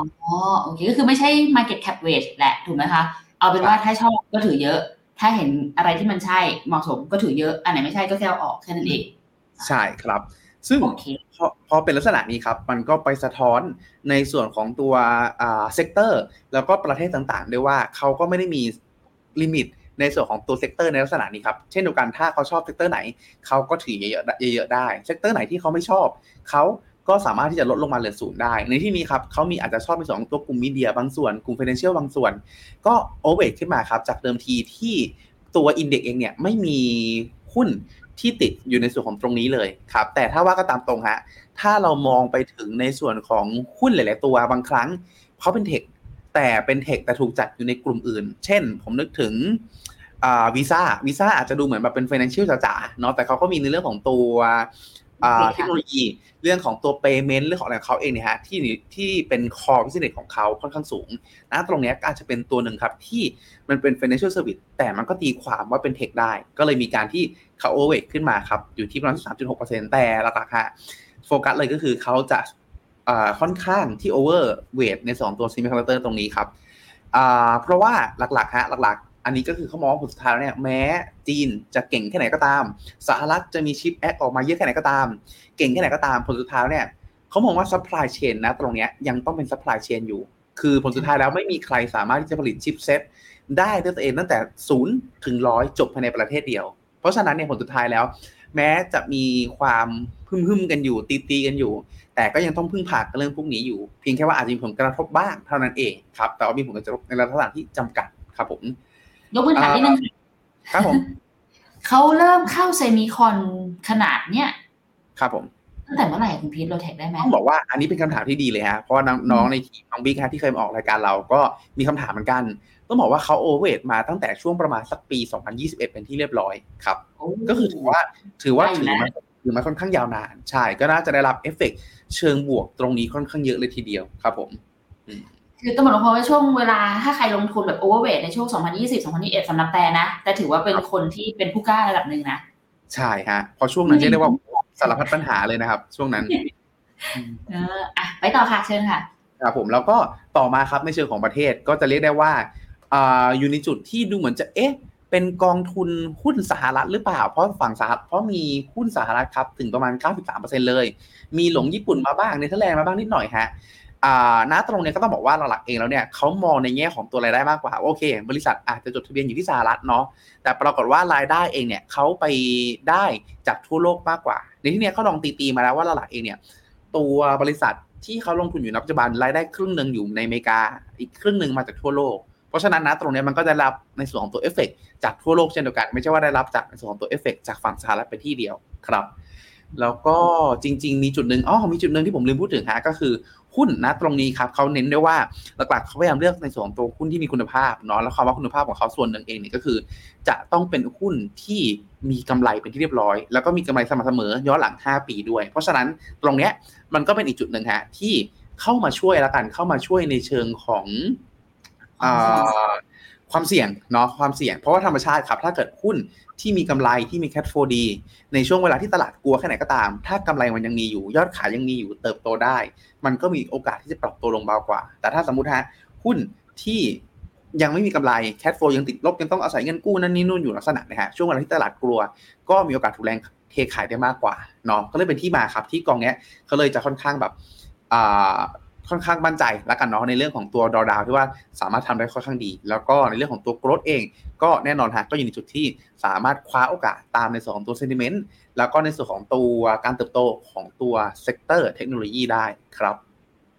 โอเคก็คือไม่ใช่ market cap weight แหละถูกไหมคะ เอาเป็นว่าถ้าชอบก็ถือเยอะ ถ้าเห็นอะไรที่มันใช่เหมาะสมก็ถือเยอะ อันไหนไม่ใช่ก็แค่เอาออกแค่นั้นเองใช่ครับ ซึ่งพอพอเป็นลักษณะนี้ครับ มันก็ไปสะท้อนในส่วนของตัวอ่า sector แล้วก็ประเทศต่างๆ ด้วยว่าเขาก็ไม่ได้มี limit ในส่วนของตัว sector ในลักษณะนี้ครับ เช่นเดียวกันถ้าเขาชอบ sector ไหน เขาก็ถือเยอะๆเยอะๆได้ sector ไหนที่เขาไม่ชอบ เขา ก็สามารถที่จะลดลงมาเหลือศูนย์ได้ ในที่นี้ครับเขามีอาจจะชอบในส่วนของตัวกลุ่ม media บางส่วนกลุ่ม financial บางส่วน ก็ over ขึ้นมาครับ จากเดิมทีที่ตัว index เองเนี่ยไม่มีหุ้นที่ติดอยู่ในส่วนของตรงนี้เลยครับ แต่ถ้าว่าก็ตามตรงฮะถ้าเรามองไปถึงในส่วนของหุ้นหลาย ๆ ตัวบางครั้งเขาเป็น tech แต่เป็น tech แต่ถูกจัดอยู่ในกลุ่มอื่น เช่น ผมนึกถึงวีซ่าวีซ่าอาจจะดูเหมือนแบบเป็น financial จ๋าๆเนาะแต่เขาก็มีในเรื่องของตัว เทคโนโลยีเรื่องของตัว payment เรื่องของอะไรของเขาเองเนี่ยฮะที่ที่เป็น core business ของเขาค่อนข้างสูงนะตรงนี้ก็อาจจะเป็นตัวหนึ่งครับที่มันเป็น financial service แต่มันก็ตีความว่าเป็น tech ได้ ก็เลยมีการที่เขา over ขึ้นมาครับ อยู่ที่ประมาณสามจุดหกเปอร์เซ็นต์แต่หลักๆฮะโฟกัสเลยก็คือเขาจะค่อนข้างที่ overweight ในส่วนของตัว semiconductor ตรงนี้ครับเพราะว่าหลักๆฮะหลัก อันนี้ก็คือเขามองผลสุดท้ายแล้วเนี่ยแม้จีนจะเก่งแค่ไหนก็ตามสหรัฐจะมี CHIPS Act ออกมาเยอะแค่ไหนก็ตาม เก่งแค่ไหนก็ตามผลสุดท้ายเนี่ยเขามองว่า supply chain นะตรงเนี้ยยังต้องเป็น supply chain อยู่ คือผลสุดท้ายแล้วไม่มีใครสามารถที่จะผลิต chipset ได้ด้วยตัวเองตั้งแต่ศูนย์ถึงร้อยจบภายในประเทศเดียว เพราะฉะนั้นเนี่ยผลสุดท้ายแล้ว แม้จะมีความพึ่มพึ่มกันอยู่ตีตีกันอยู่ แต่ก็ยังต้องพึ่งพากับเรื่องพวกนี้อยู่ เพียงแค่ว่าอาจจะมีผลกระทบบ้างเท่านั้นเองครับแต่ว่ามีผลกระทบในลักษณะที่จำกัดครับผม ยกมือถามนิดนึงครับผมเขาเริ่มเข้า semicon ขนาดเนี้ยครับผมตั้งแต่เมื่อไหร่คุณพีทโรเทคได้ไหมต้องบอกว่าอันนี้เป็นคำถามที่ดีเลยฮะเพราะว่าน้องๆในทีมน้องบิ๊กฮะที่เคยมาออกรายการเราก็มีคำถามเหมือนกัน ต้องบอกว่าเขา over มาตั้งแต่ช่วงประมาณสักปี 2021 เป็นที่เรียบร้อยครับโอ้ก็คือถือว่าถือว่าได้อยู่ถือนะมาถือมาค่อนข้างยาวนาน ใช่ก็น่าจะได้รับเอฟเฟกต์เชิงบวกตรงนี้ค่อนข้างเยอะเลยทีเดียวครับผม คือต้องบอกว่าเพราะว่าช่วงเวลาถ้าใครลงทุนแบบ overweight ในช่วง 2020 2021สำหรับแต่นะ แต่ถือว่าเป็นคนที่เป็นผู้กล้าระดับหนึ่งนะ ใช่ฮะเพอช่วงนั้นเรียกได้ว่าสารพัดปัญหาเลยนะครับ ช่วงนั้น เอออะไปต่อค่ะเชิญค่ะครับผมแล้วก็ต่อมาครับในเชิงของประเทศก็จะเรียกได้ว่าอ่าอยู่ในจุดที่ดูเหมือนจะเอ๊ะเป็นกองทุนหุ้นสหรัฐหรือเปล่า เพราะฝั่งสหรัฐเพราะมีหุ้นสหรัฐครับถึงประมาณ 93%เลย มีหลงญี่ปุ่นมาบ้างเนเธอร์แลนด์มาบ้างนิดหน่อยฮะอ่า ณตรงนี้ก็ต้องบอกว่าหลักๆเองแล้วเนี่ยเขามองในแง่ของตัวรายได้มากกว่าโอเค บริษัทอาจจะจดทะเบียนอยู่ที่สหรัฐเนาะแต่ปรากฏว่ารายได้เองเนี่ยเขาไปได้จากทั่วโลกมากกว่า ในที่นี้เขาลองตีๆมาแล้วว่าหลักๆเองเนี่ยตัวบริษัทที่เขาลงทุนอยู่ในปัจจุบันรายได้ครึ่งหนึ่งอยู่ในอเมริกา อีกครึ่งหนึ่งมาจากทั่วโลก เพราะฉะนั้นนะตรงนี้มันก็ได้รับในส่วนของตัวเอฟเฟกจากทั่วโลกเช่นเดียวกัน ไม่ใช่ว่าได้รับจากในส่วนของตัวเอฟเฟกจากฝั่งสหรัฐไปที่เดียวครับ แล้วก็จริง ๆ มีจุดหนึ่งอ๋อมีจุดหนึ่งที่ผมลืมพูดถึงฮะก็คือหุ้นนะตรงนี้ครับเขาเน้นด้วยว่าหลักๆเขาพยายามเลือกในส่วนของตัวหุ้นที่มีคุณภาพเนาะแล้วความว่าคุณภาพของเขาส่วนหนึ่งเองเนี่ยก็คือ จะต้องเป็นหุ้นที่มีกำไรเป็นที่เรียบร้อย แล้วก็มีกำไรสม่ำเสมอย้อนหลัง 5 ปีด้วย เพราะฉะนั้นตรงเนี้ยมันก็เป็นอีกจุดหนึ่งฮะที่เข้ามาช่วยล้วกันเข้ามาช่วยในเชิงของความเสี่ยงเนาะความเสี่ยง เพราะว่าธรรมชาติครับถ้าเกิดหุ้น ที่มีกำไรที่มีแคทโฟดีในช่วงเวลาที่ตลาดกลัวแค่ไหนก็ตาม ถ้ากำไรมันยังมีอยู่ ยอดขายยังมีอยู่เติบโตได้ มันก็มีโอกาสที่จะปรับตัวลงเบากว่า แต่ถ้าสมมติฮะหุ้นที่ยังไม่มีกำไรแคทโฟยังติดลบยังต้องอาศัยเงินกู้นั่นนี่นู่นอยู่ลักษณะนะฮะช่วงเวลาที่ตลาดกลัว ก็มีโอกาสถูกแรงเทขายได้มากกว่าเนาะก็เลยเป็นที่มาครับที่กองเนี้ยเขาเลยจะค่อนข้างแบบอ่า ค่อนข้างมั่นใจแล้วกันเนาะในเรื่องของตัวดอดาวที่ว่าสามารถทำได้ค่อนข้างดี แล้วก็ในเรื่องของตัวโกรดเอง ก็แน่นอนฮะก็อยู่ในจุดที่สามารถคว้าโอกาสตามในส่วนของตัวเซนติเมนต์แล้วก็ในส่วนของตัวการเติบโตของตัว sector เทคโนโลยีได้ครับ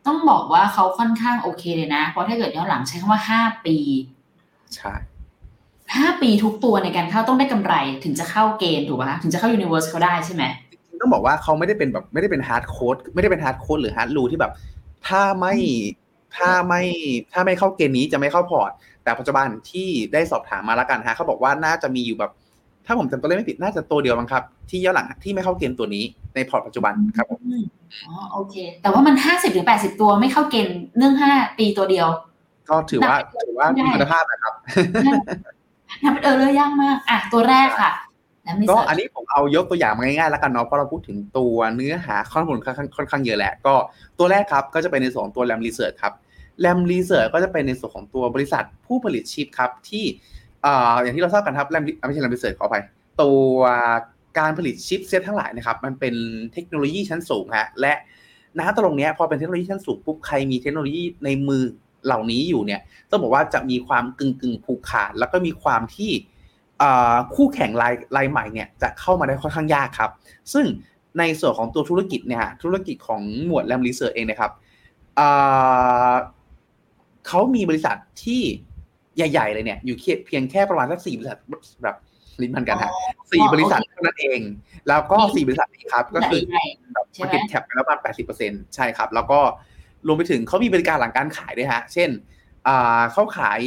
ต้องบอกว่าเขาค่อนข้างโอเคเลยนะ เพราะถ้าเกิดย้อนหลังใช้คำว่าห้าปี ใช่ห้าปีทุกตัวในการเข้าต้องได้กำไรถึงจะเข้าเกณฑ์ถูกป่ะถึงจะเข้า universe เขาได้ใช่ไหมต้องบอกว่าเขาไม่ได้เป็นแบบไม่ได้เป็น hard code ไม่ได้เป็น hard code หรือ hard rule ที่แบบ ถ้าไม่ถ้าไม่ถ้าไม่เข้าเกณฑ์นี้จะไม่เข้าพอร์ต แต่ปัจจุบันที่ได้สอบถามมาแล้วกันฮะเขาบอกว่าน่าจะมีอยู่แบบ ถ้าผมจำตัวเลขไม่ผิดน่าจะตัวเดียวมั้งครับ ที่ย้อนหลังที่ไม่เข้าเกณฑ์ตัวนี้ในพอร์ตปัจจุบันครับผมอ๋อโอเค แต่ว่ามันห้าสิบถึงแปดสิบตัวไม่เข้าเกณฑ์เรื่องห้าปีตัวเดียว ก็ถือว่าถือว่ามีคุณภาพนะครับนับเป็น error ยากมาก อะตัวแรกค่ะแล้วมี ก็เสิร์ชอันนี้ผมเอายกตัวอย่างมาง่ายๆแล้วกันเนาะเพราะเราพูดถึงตัวเนื้อหาข้อมูลค่อนข้างค่อนข้างเยอะแหละก็ตัวแรกครับก็จะเป็นในส่วนของตัว Lam Research ครับ Lam Research ก็จะเป็นในส่วนของตัวบริษัทผู้ผลิตชิปครับที่อ่าอย่างที่เราทราบกันครับแรมไม่ใช่แรมรีเสิร์ชขอไปตัวการผลิตชิปเซตทั้งหลายนะครับมันเป็นเทคโนโลยีชั้นสูงฮะและณตรงเนี้ยพอเป็นเทคโนโลยีชั้นสูงปุ๊บใครมีเทคโนโลยีในมือเหล่านี้อยู่เนี่ยต้องบอกว่าจะมีความกึ่งกึ่งๆผูกขาดแล้วก็มีความที่อ่า คู่แข่งรายรายใหม่เนี่ยจะเข้ามาได้ค่อนข้างยากครับ ซึ่งในส่วนของตัวธุรกิจเนี่ยฮะธุรกิจของหมวดแรมรีเสิร์ชเองนะครับอ่าเขามีบริษัทที่ใหญ่ ๆ เลยเนี่ย อยู่เพียงแค่ประมาณสักสี่บริษัทแบบลิ้นพันกันฮะสี่บริษัทเท่านั้นเอง แล้วก็สี่บริษัทนี้ครับ ก็คือใหญ่แบบใช่ไหม market cap ไปแล้วประมาณแปดสิบเปอร์เซ็นใช่ครับ แล้วก็รวมไปถึงเขามีบริการหลังการขายด้วยฮะ เช่นอ่าเขาขาย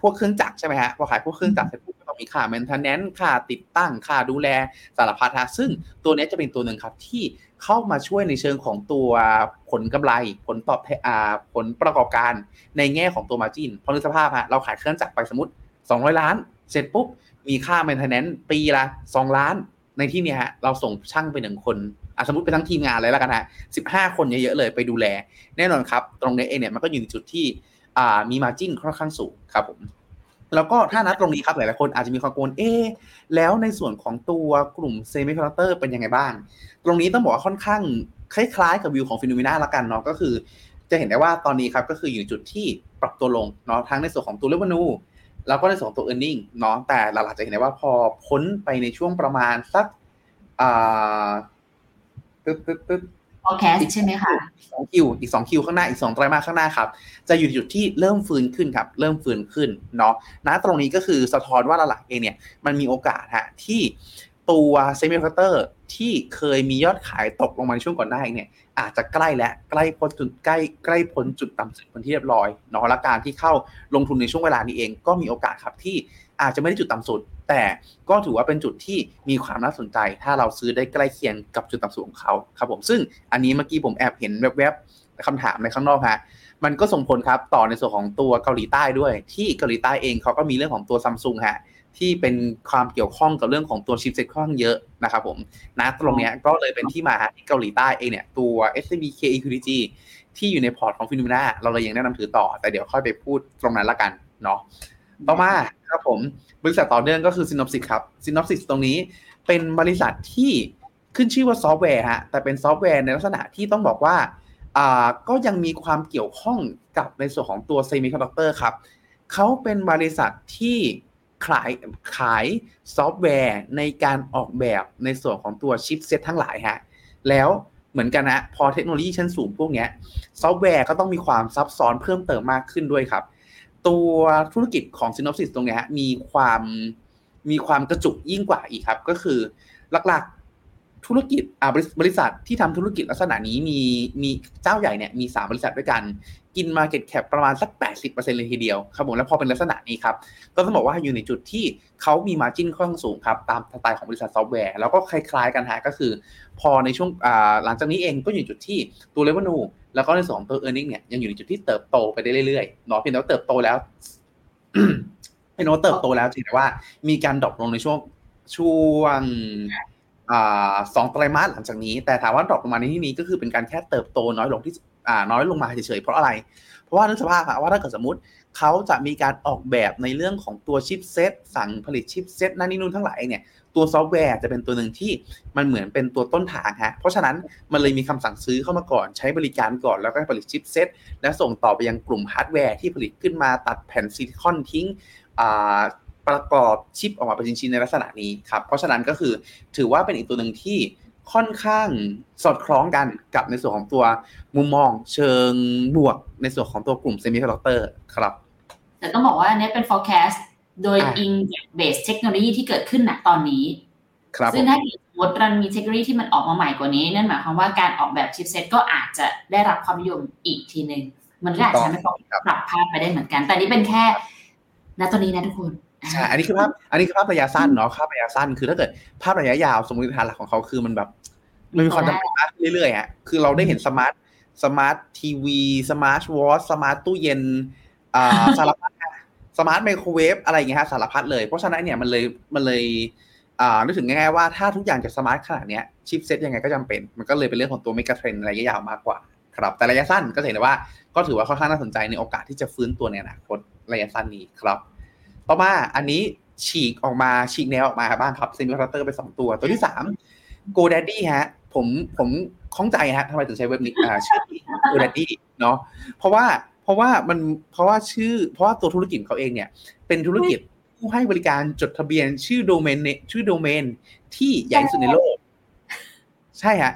พวกเครื่องจักรใช่ไหมฮะพอขายพวกเครื่องจักรเสร็จปุ๊บก็ต้องมีค่า maintenance ค่าติดตั้งค่าดูแลสารพัดฮะซึ่งตัวเนี้ยจะเป็นตัวหนึ่งครับที่เข้ามาช่วยในเชิงของตัวผลกำไร ผลตอบแทนอ่าผลประกอบการในแง่ของตัว margin เพราะนึกสภาพฮะเราขายเครื่องจักรไปสมมติ 200 ล้าน เสร็จปุ๊บมีค่า maintenance ปีละ 2 ล้าน ในที่เนี้ยฮะเราส่งช่างไปหนึ่งคนอะสมมติไปทั้งทีมงานเลยแล้วกันฮะ15คนเยอะๆเลยไปดูแล แน่นอนครับ ตรงนี้เองเนี่ยมันก็อยู่ในจุดที่ามี margin ค่อนข้างสูงครับผมแล้วก็ถ้านัดตรงนี้ครับหลายๆคนอาจจะมีความกังวลเอ๊แล้วในส่วนของตัวกลุ่ม semiconductor เป็นยังไงบ้าง ตรงนี้ต้องบอกว่าค่อนข้างคล้ายๆ กับวิวของ FINNOMENA ละกันเนาะก็คือ จะเห็นได้ว่าตอนนี้ครับก็คืออยู่จุดที่ปรับตัวลงเนาะทั้งในส่วนของตัว revenue แล้วก็ในส่วนของตัว e a r n i n g เนาะแต่หลักๆจะเห็นได้ว่าพอพ้นไปในช่วงประมาณสักอ่าตึ๊ดตึ๊ดตึ๊ด forecast ใช่ไหมคะสอง Q อีกสอง Q ข้างหน้าอีกสองไตรมาสข้างหน้าครับ จะอยู่จุดที่เริ่มฟื้นขึ้นครับ เริ่มฟื้นขึ้นเนาะณตรงนี้ก็คือสะท้อนว่าหลักเองเนี่ยมันมีโอกาสฮะที่ตัว semiconductor ที่เคยมียอดขายตกลงมาในช่วงก่อนหน้าเองเนี่ยอาจจะใกล้และใกล้พ้นจุดใกล้ใกล้พ้นจุดต่ำสุดเป็นที่เรียบร้อยเนาะและการที่เข้าลงทุนในช่วงเวลานี้เองก็มีโอกาสครับที่อาจจะไม่ได้จุดต่ำสุด แต่ก็ถือว่าเป็นจุดที่มีความน่าสนใจ ถ้าเราซื้อได้ใกล้เคียงกับจุดต่ำสุดของเขาครับผมซึ่งอันนี้เมื่อกี้ผมแอบเห็นแวบๆคำถามในข้างนอกฮะมันก็ส่งผลครับต่อในส่วนของตัวเกาหลีใต้ด้วย ที่เกาหลีใต้เองเขาก็มีเรื่องของตัวซัมซุงฮะที่เป็นความเกี่ยวข้องกับเรื่องของตัว chipset ค่อนข้างเยอะนะครับผมนะตรงนี้ก็เลยเป็นที่มาที่เกาหลีใต้เองเนี่ยตัว SCBKEQTG ที่อยู่ในพอร์ตของ FINNOMENA เราเลยยังแนะนำถือต่อ แต่เดี๋ยวค่อยไปพูดตรงนั้นละกันเนาะ ต่อมาครับผมบริษัทต่อเนื่องก็คือ Synopsys ครับ Synopsys ตรงนี้เป็นบริษัทที่ขึ้นชื่อว่าซอฟต์แวร์ฮะแต่เป็นซอฟต์แวร์ในลักษณะที่ต้องบอกว่าอ่าก็ยังมีความเกี่ยวข้องกับในส่วนของตัวเซมิคอนดักเตอร์ครับเขาเป็นบริษัทที่ขายขายซอฟต์แวร์ในการออกแบบในส่วนของตัวชิปเซตทั้งหลายฮะแล้วเหมือนกันนะพอเทคโนโลยีชั้นสูงพวกนี้ซอฟต์แวร์ก็ต้องมีความซับซ้อนเพิ่มเติมมากขึ้นด้วยครับ ตัวธุรกิจของซินอ p ซิสตรงนี้มีความมีความกระจุกยิ่งกว่าอีกครับ ก็คือหลักๆ ธุรกิจอ่าบริษัทที่ทำธุรกิจลักษณะนี้มีมีเจ้าใหญ่เนี่ยมี3บริษัทด้วยกัน กิน Market Cap ประมาณสัก 80%เลยทีเดียวครับผมแล้วพอเป็นลักษณะนี้ครับก็ต้องบอกว่าอยู่ในจุดที่เขามีมาจิ้นค่อนข้างสูงครับตามสไตล์ของบริษัทซอฟต์แวร์แล้วก็คล้ายๆกันฮะก็คือ พอในช่วงอ่าหลังจากนี้เองก็อยู่ในจุดที่ตัวเ e เวนูแล้วก็ในส่วนของตัว e a r n i n g เนี่ยยังอยู่ในจุดที่เติบโตไปได้เรื่อยๆเนาะเพียงแต่ว่าเติบโตแล้วเพียงแต่ว่าเติบโตแล้วจริงแต่ว่ามีการ drop ลงในช่วงช่วง สองไตรมาสหลังจากนี้ แต่ถามว่า drop ลงมาในที่นี้ก็คือเป็นการแค่เติบโตน้อยลงที่น้อยลงมาเฉยๆเพราะอะไร เพราะว่านึกสภาพอะว่าถ้าเกิดสมมติเขาจะมีการออกแบบในเรื่องของตัวชิปเซตสั่งผลิตชิปเซตนั่นนี่นู่นทั้งหลายเนี่ยตัวซอฟต์แวร์จะเป็นตัวหนึ่งที่มันเหมือนเป็นตัวต้นทางฮะเพราะฉะนั้นมันเลยมีคำสั่งซื้อเข้ามาก่อนใช้บริการก่อนแล้วก็ผลิตชิปเซตแล้วส่งต่อไปยังกลุ่มฮาร์ดแวร์ที่ผลิตขึ้นมาตัดแผ่นซิลิคอนทิ้งอ่า ประกอบชิปออกมาเป็นชิ้นๆในลักษณะนี้ครับ เพราะฉะนั้นก็คือถือว่าเป็นอีกตัวหนึ่งที่ค่อนข้างสอดคล้องกันกับในส่วนของตัวมุมมองเชิงบวกในส่วนของตัวกลุ่มเซมิคอนดักเตอร์ครับ แต่ต้องบอกว่าอันนี้เป็น forecast โดยอ่าอิงจาก base เทคโนโลยีที่เกิดขึ้นณตอนนี้ครับผซึ่งมถ้าเกิดสมมติมันมีเทคโนโลยีที่มันออกมาใหม่กว่านี้ นั่นหมายความว่าการออกแบบชิปเซ็ตก็อาจจะได้รับความนิยมอีกทีหนึ่งมันก็อาจจะทำให้ครับปรับภาพไปได้เหมือนกัน แต่นี่เป็นแค่ณตอนนี้นะทุกคน ใช่ อันนี้คือภาพ อันนี้คือภาพระยะสั้นเนาะ ภาพระยะสั้น คือถ้าเกิดภาพระยะยาวสมมติฐานหลักของเขาคือมันแบบมันมีความจำเป็นมากขึ้นเรื่อยๆฮะ คือเราได้เห็น smart smart TV smart watch smart ตู้เย็น อ่า สารพัดฮะ smart ไมโครเวฟอะไรอย่างเงี้ยฮะ สารพัดเลย เพราะฉะนั้นเนี่ยมันเลย มันเลย อ่า นึกถึงง่ายๆว่าถ้าทุกอย่างจะ smart ขนาดเนี้ยชิปเซ็ตยังไงก็จำเป็น มันก็เลยเป็นเรื่องของตัว megatrend ระยะยาวมากกว่า ครับ แต่ระยะสั้นก็จะเห็นได้ว่า ก็ถือว่าค่อนข้างน่าสนใจในโอกาสที่จะฟื้นตัวในอนาคตระยะสั้นนี้ครับ ต่อมาอันนี้ฉีกออกมาฉีกแนวออกมาบ้างครับเซมิคอนดักเตอร์ไปสองตัว ตัวที่สาม GoDaddy ฮะ ผมผมข้องใจฮะทำไมถึงใช้เว็บนี้อ่าชื่อ GoDaddy เนาะเพราะว่าเพราะว่ามันเพราะว่าชื่อ เพราะว่าตัวธุรกิจเขาเองเนี่ย เป็นธุรกิจผู้ให้บริการจดทะเบียนชื่อ domain name ชื่อโดเมนที่ใหญ่ที่สุดในโลก ใช่ฮะ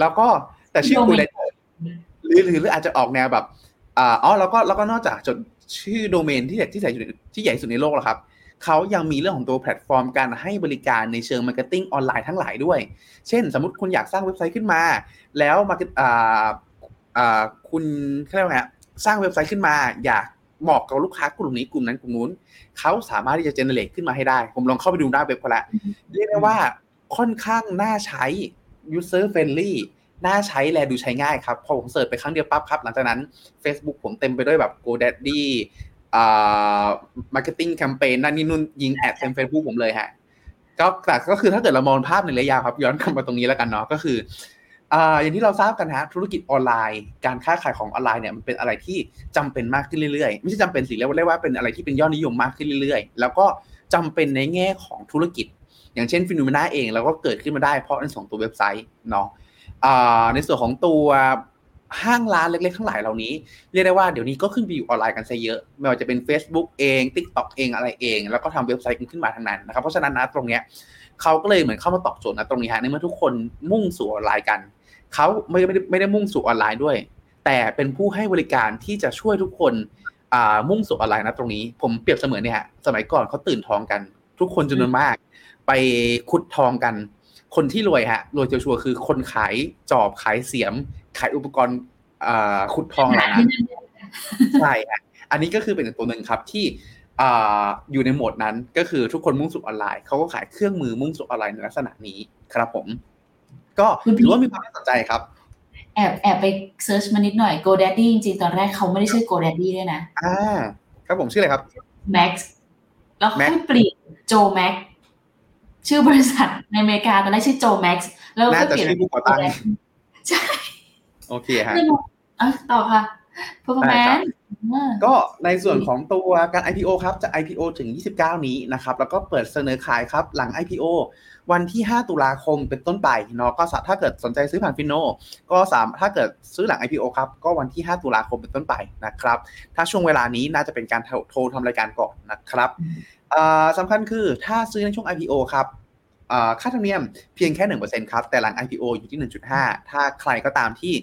แล้วก็แต่ชื่อ Domain GoDaddy หรือหรือหรืออาจจะออกแนวแบบอ๋อแล้วก็แล้วก็นอกจากจด ชื่อโดเมนที่ใหญ่ที่ใหญ่ที่ใหญ่สุดในโลกแล้วครับเขายังมีเรื่องของตัวแพลตฟอร์มการให้บริการในเชิง marketing ออนไลน์ทั้งหลายด้วย เช่น สมมติคุณอยากสร้างเว็บไซต์ขึ้นมา แล้วมาอ่าอ่าคุณเขาเรียกว่าไงฮะสร้างเว็บไซต์ขึ้นมา อยากบอกกับลูกค้ากลุ่มนี้กลุ่มนั้นกลุ่มนู้นเขาสามารถที่จะ generate ขึ้นมาให้ได้ ผมลองเข้าไปดูหน้าเว็บเขาละเรียกได้ว่าค่อนข้างน่าใช้ user friendly น่าใช้แลดูใช้ง่ายครับ พอผมเสิร์ชไปครั้งเดียวปั๊บครับ หลังจากนั้น Facebook ผมเต็มไปด้วยแบบ GoDaddy อ่า marketing campaign นั่นนี่นู่นยิงแอดเต็ม Facebook ผมเลยฮะก็แต่ก็คือถ้าเกิดเรามองภาพในระยะยาวครับ ย้อนกลับมาตรงนี้แล้วกันเนาะก็คืออ่าอย่างที่เราทราบกันฮะธุรกิจออนไลน์ การค้าขายของออนไลน์เนี่ยมันเป็นอะไรที่จำเป็นมากขึ้นเรื่อยๆ ไม่ใช่จำเป็นสิเรียกว่าเรียกว่าเป็นอะไรที่เป็นยอดนิยมมากขึ้นเรื่อยๆ แล้วก็จำเป็นในแง่ของธุรกิจ อย่างเช่น Finnomena เองเราก็เกิดขึ้นมาได้เพราะในส่วนของตัวเว็บไซต์เนาะอ่า ในส่วนของตัวห้างร้านเล็กๆ ทั้งหลายเหล่านี้ เรียกได้ว่าเดี๋ยวนี้ก็ขึ้นไปอยู่ออนไลน์กันซะเยอะ ไม่ว่าจะเป็น Facebook เอง TikTok เองอะไรเอง แล้วก็ทำเว็บไซต์ขึ้นมาทั้งนั้นนะครับ เพราะฉะนั้นนะตรงเนี้ยเขาก็เลยเหมือนเข้ามาตอบโจทย์นะตรงนี้ฮะในเมื่อทุกคนมุ่งสู่ออนไลน์กัน เขาไม่ไม่ได้ไม่ได้มุ่งสู่ออนไลน์ด้วย แต่เป็นผู้ให้บริการที่จะช่วยทุกคนอ่ามุ่งสู่ออนไลน์นะตรงนี้ ผมเปรียบเสมือนเนี่ยฮะสมัยก่อนเขาตื่นทองกัน ทุกคนจำนวนมาก ไปขุดทองกัน คนที่รวยฮะรวยชัวร์ๆคือคนขายจอบขายเสียม ขายอุปกรณ์อ่าขุดทองเหล่านั้นใช่ฮะอันนี้ก็คือเป็นอีกตัวหนึ่งครับที่อ่าอยู่ในโหมดนั้นก็คือทุกคนมุ่งสู่ออนไลน์เขาก็ขายเครื่องมือมุ่งสู่ออนไลน์ในลักษณะนี้ครับผม ก็ถือว่ามีความน่าสนใจครับ แอบแอบไปเซิร์ชมานิดหน่อย GoDaddy จริงๆ ตอนแรกเขาไม่ได้ชื่อ GoDaddy ด้วยนะอ่าครับผมชื่ออะไรครับ Max แล้วค่อย Max เปลี่ยน Joe Max ชื่อบริษัทในอเมริกาตอนแรกชื่อ Joe Max แล้วก็น่าจะเปลี่ยนชื่อผู้ก่อตั้งใช่ โอเคฮะเลยบอกอะต่อค่ะ performance อ่าก็ในส่วนของตัวการ IPO ครับจะ IPO ถึง 29 นี้นะครับแล้วก็เปิดเสนอขายครับหลัง IPO วันที่ 5 ตุลาคมเป็นต้นไปเนาะก็สาถ้าเกิดสนใจซื้อผ่านฟินโนก็สามถ้าเกิดซื้อหลัง IPO ครับก็วันที่ 5 ตุลาคมเป็นต้นไปนะครับถ้าช่วงเวลานี้น่าจะเป็นการโทรโทรทำรายการก่อนนะครับอืมอ่าสำคัญคือถ้าซื้อในช่วง IPO ครับอ่าค่าธรรมเนียมเพียงแค่ 1%ครับแต่หลัง IPO อยู่ที่ 1.5 ถ้าใครก็ตามที่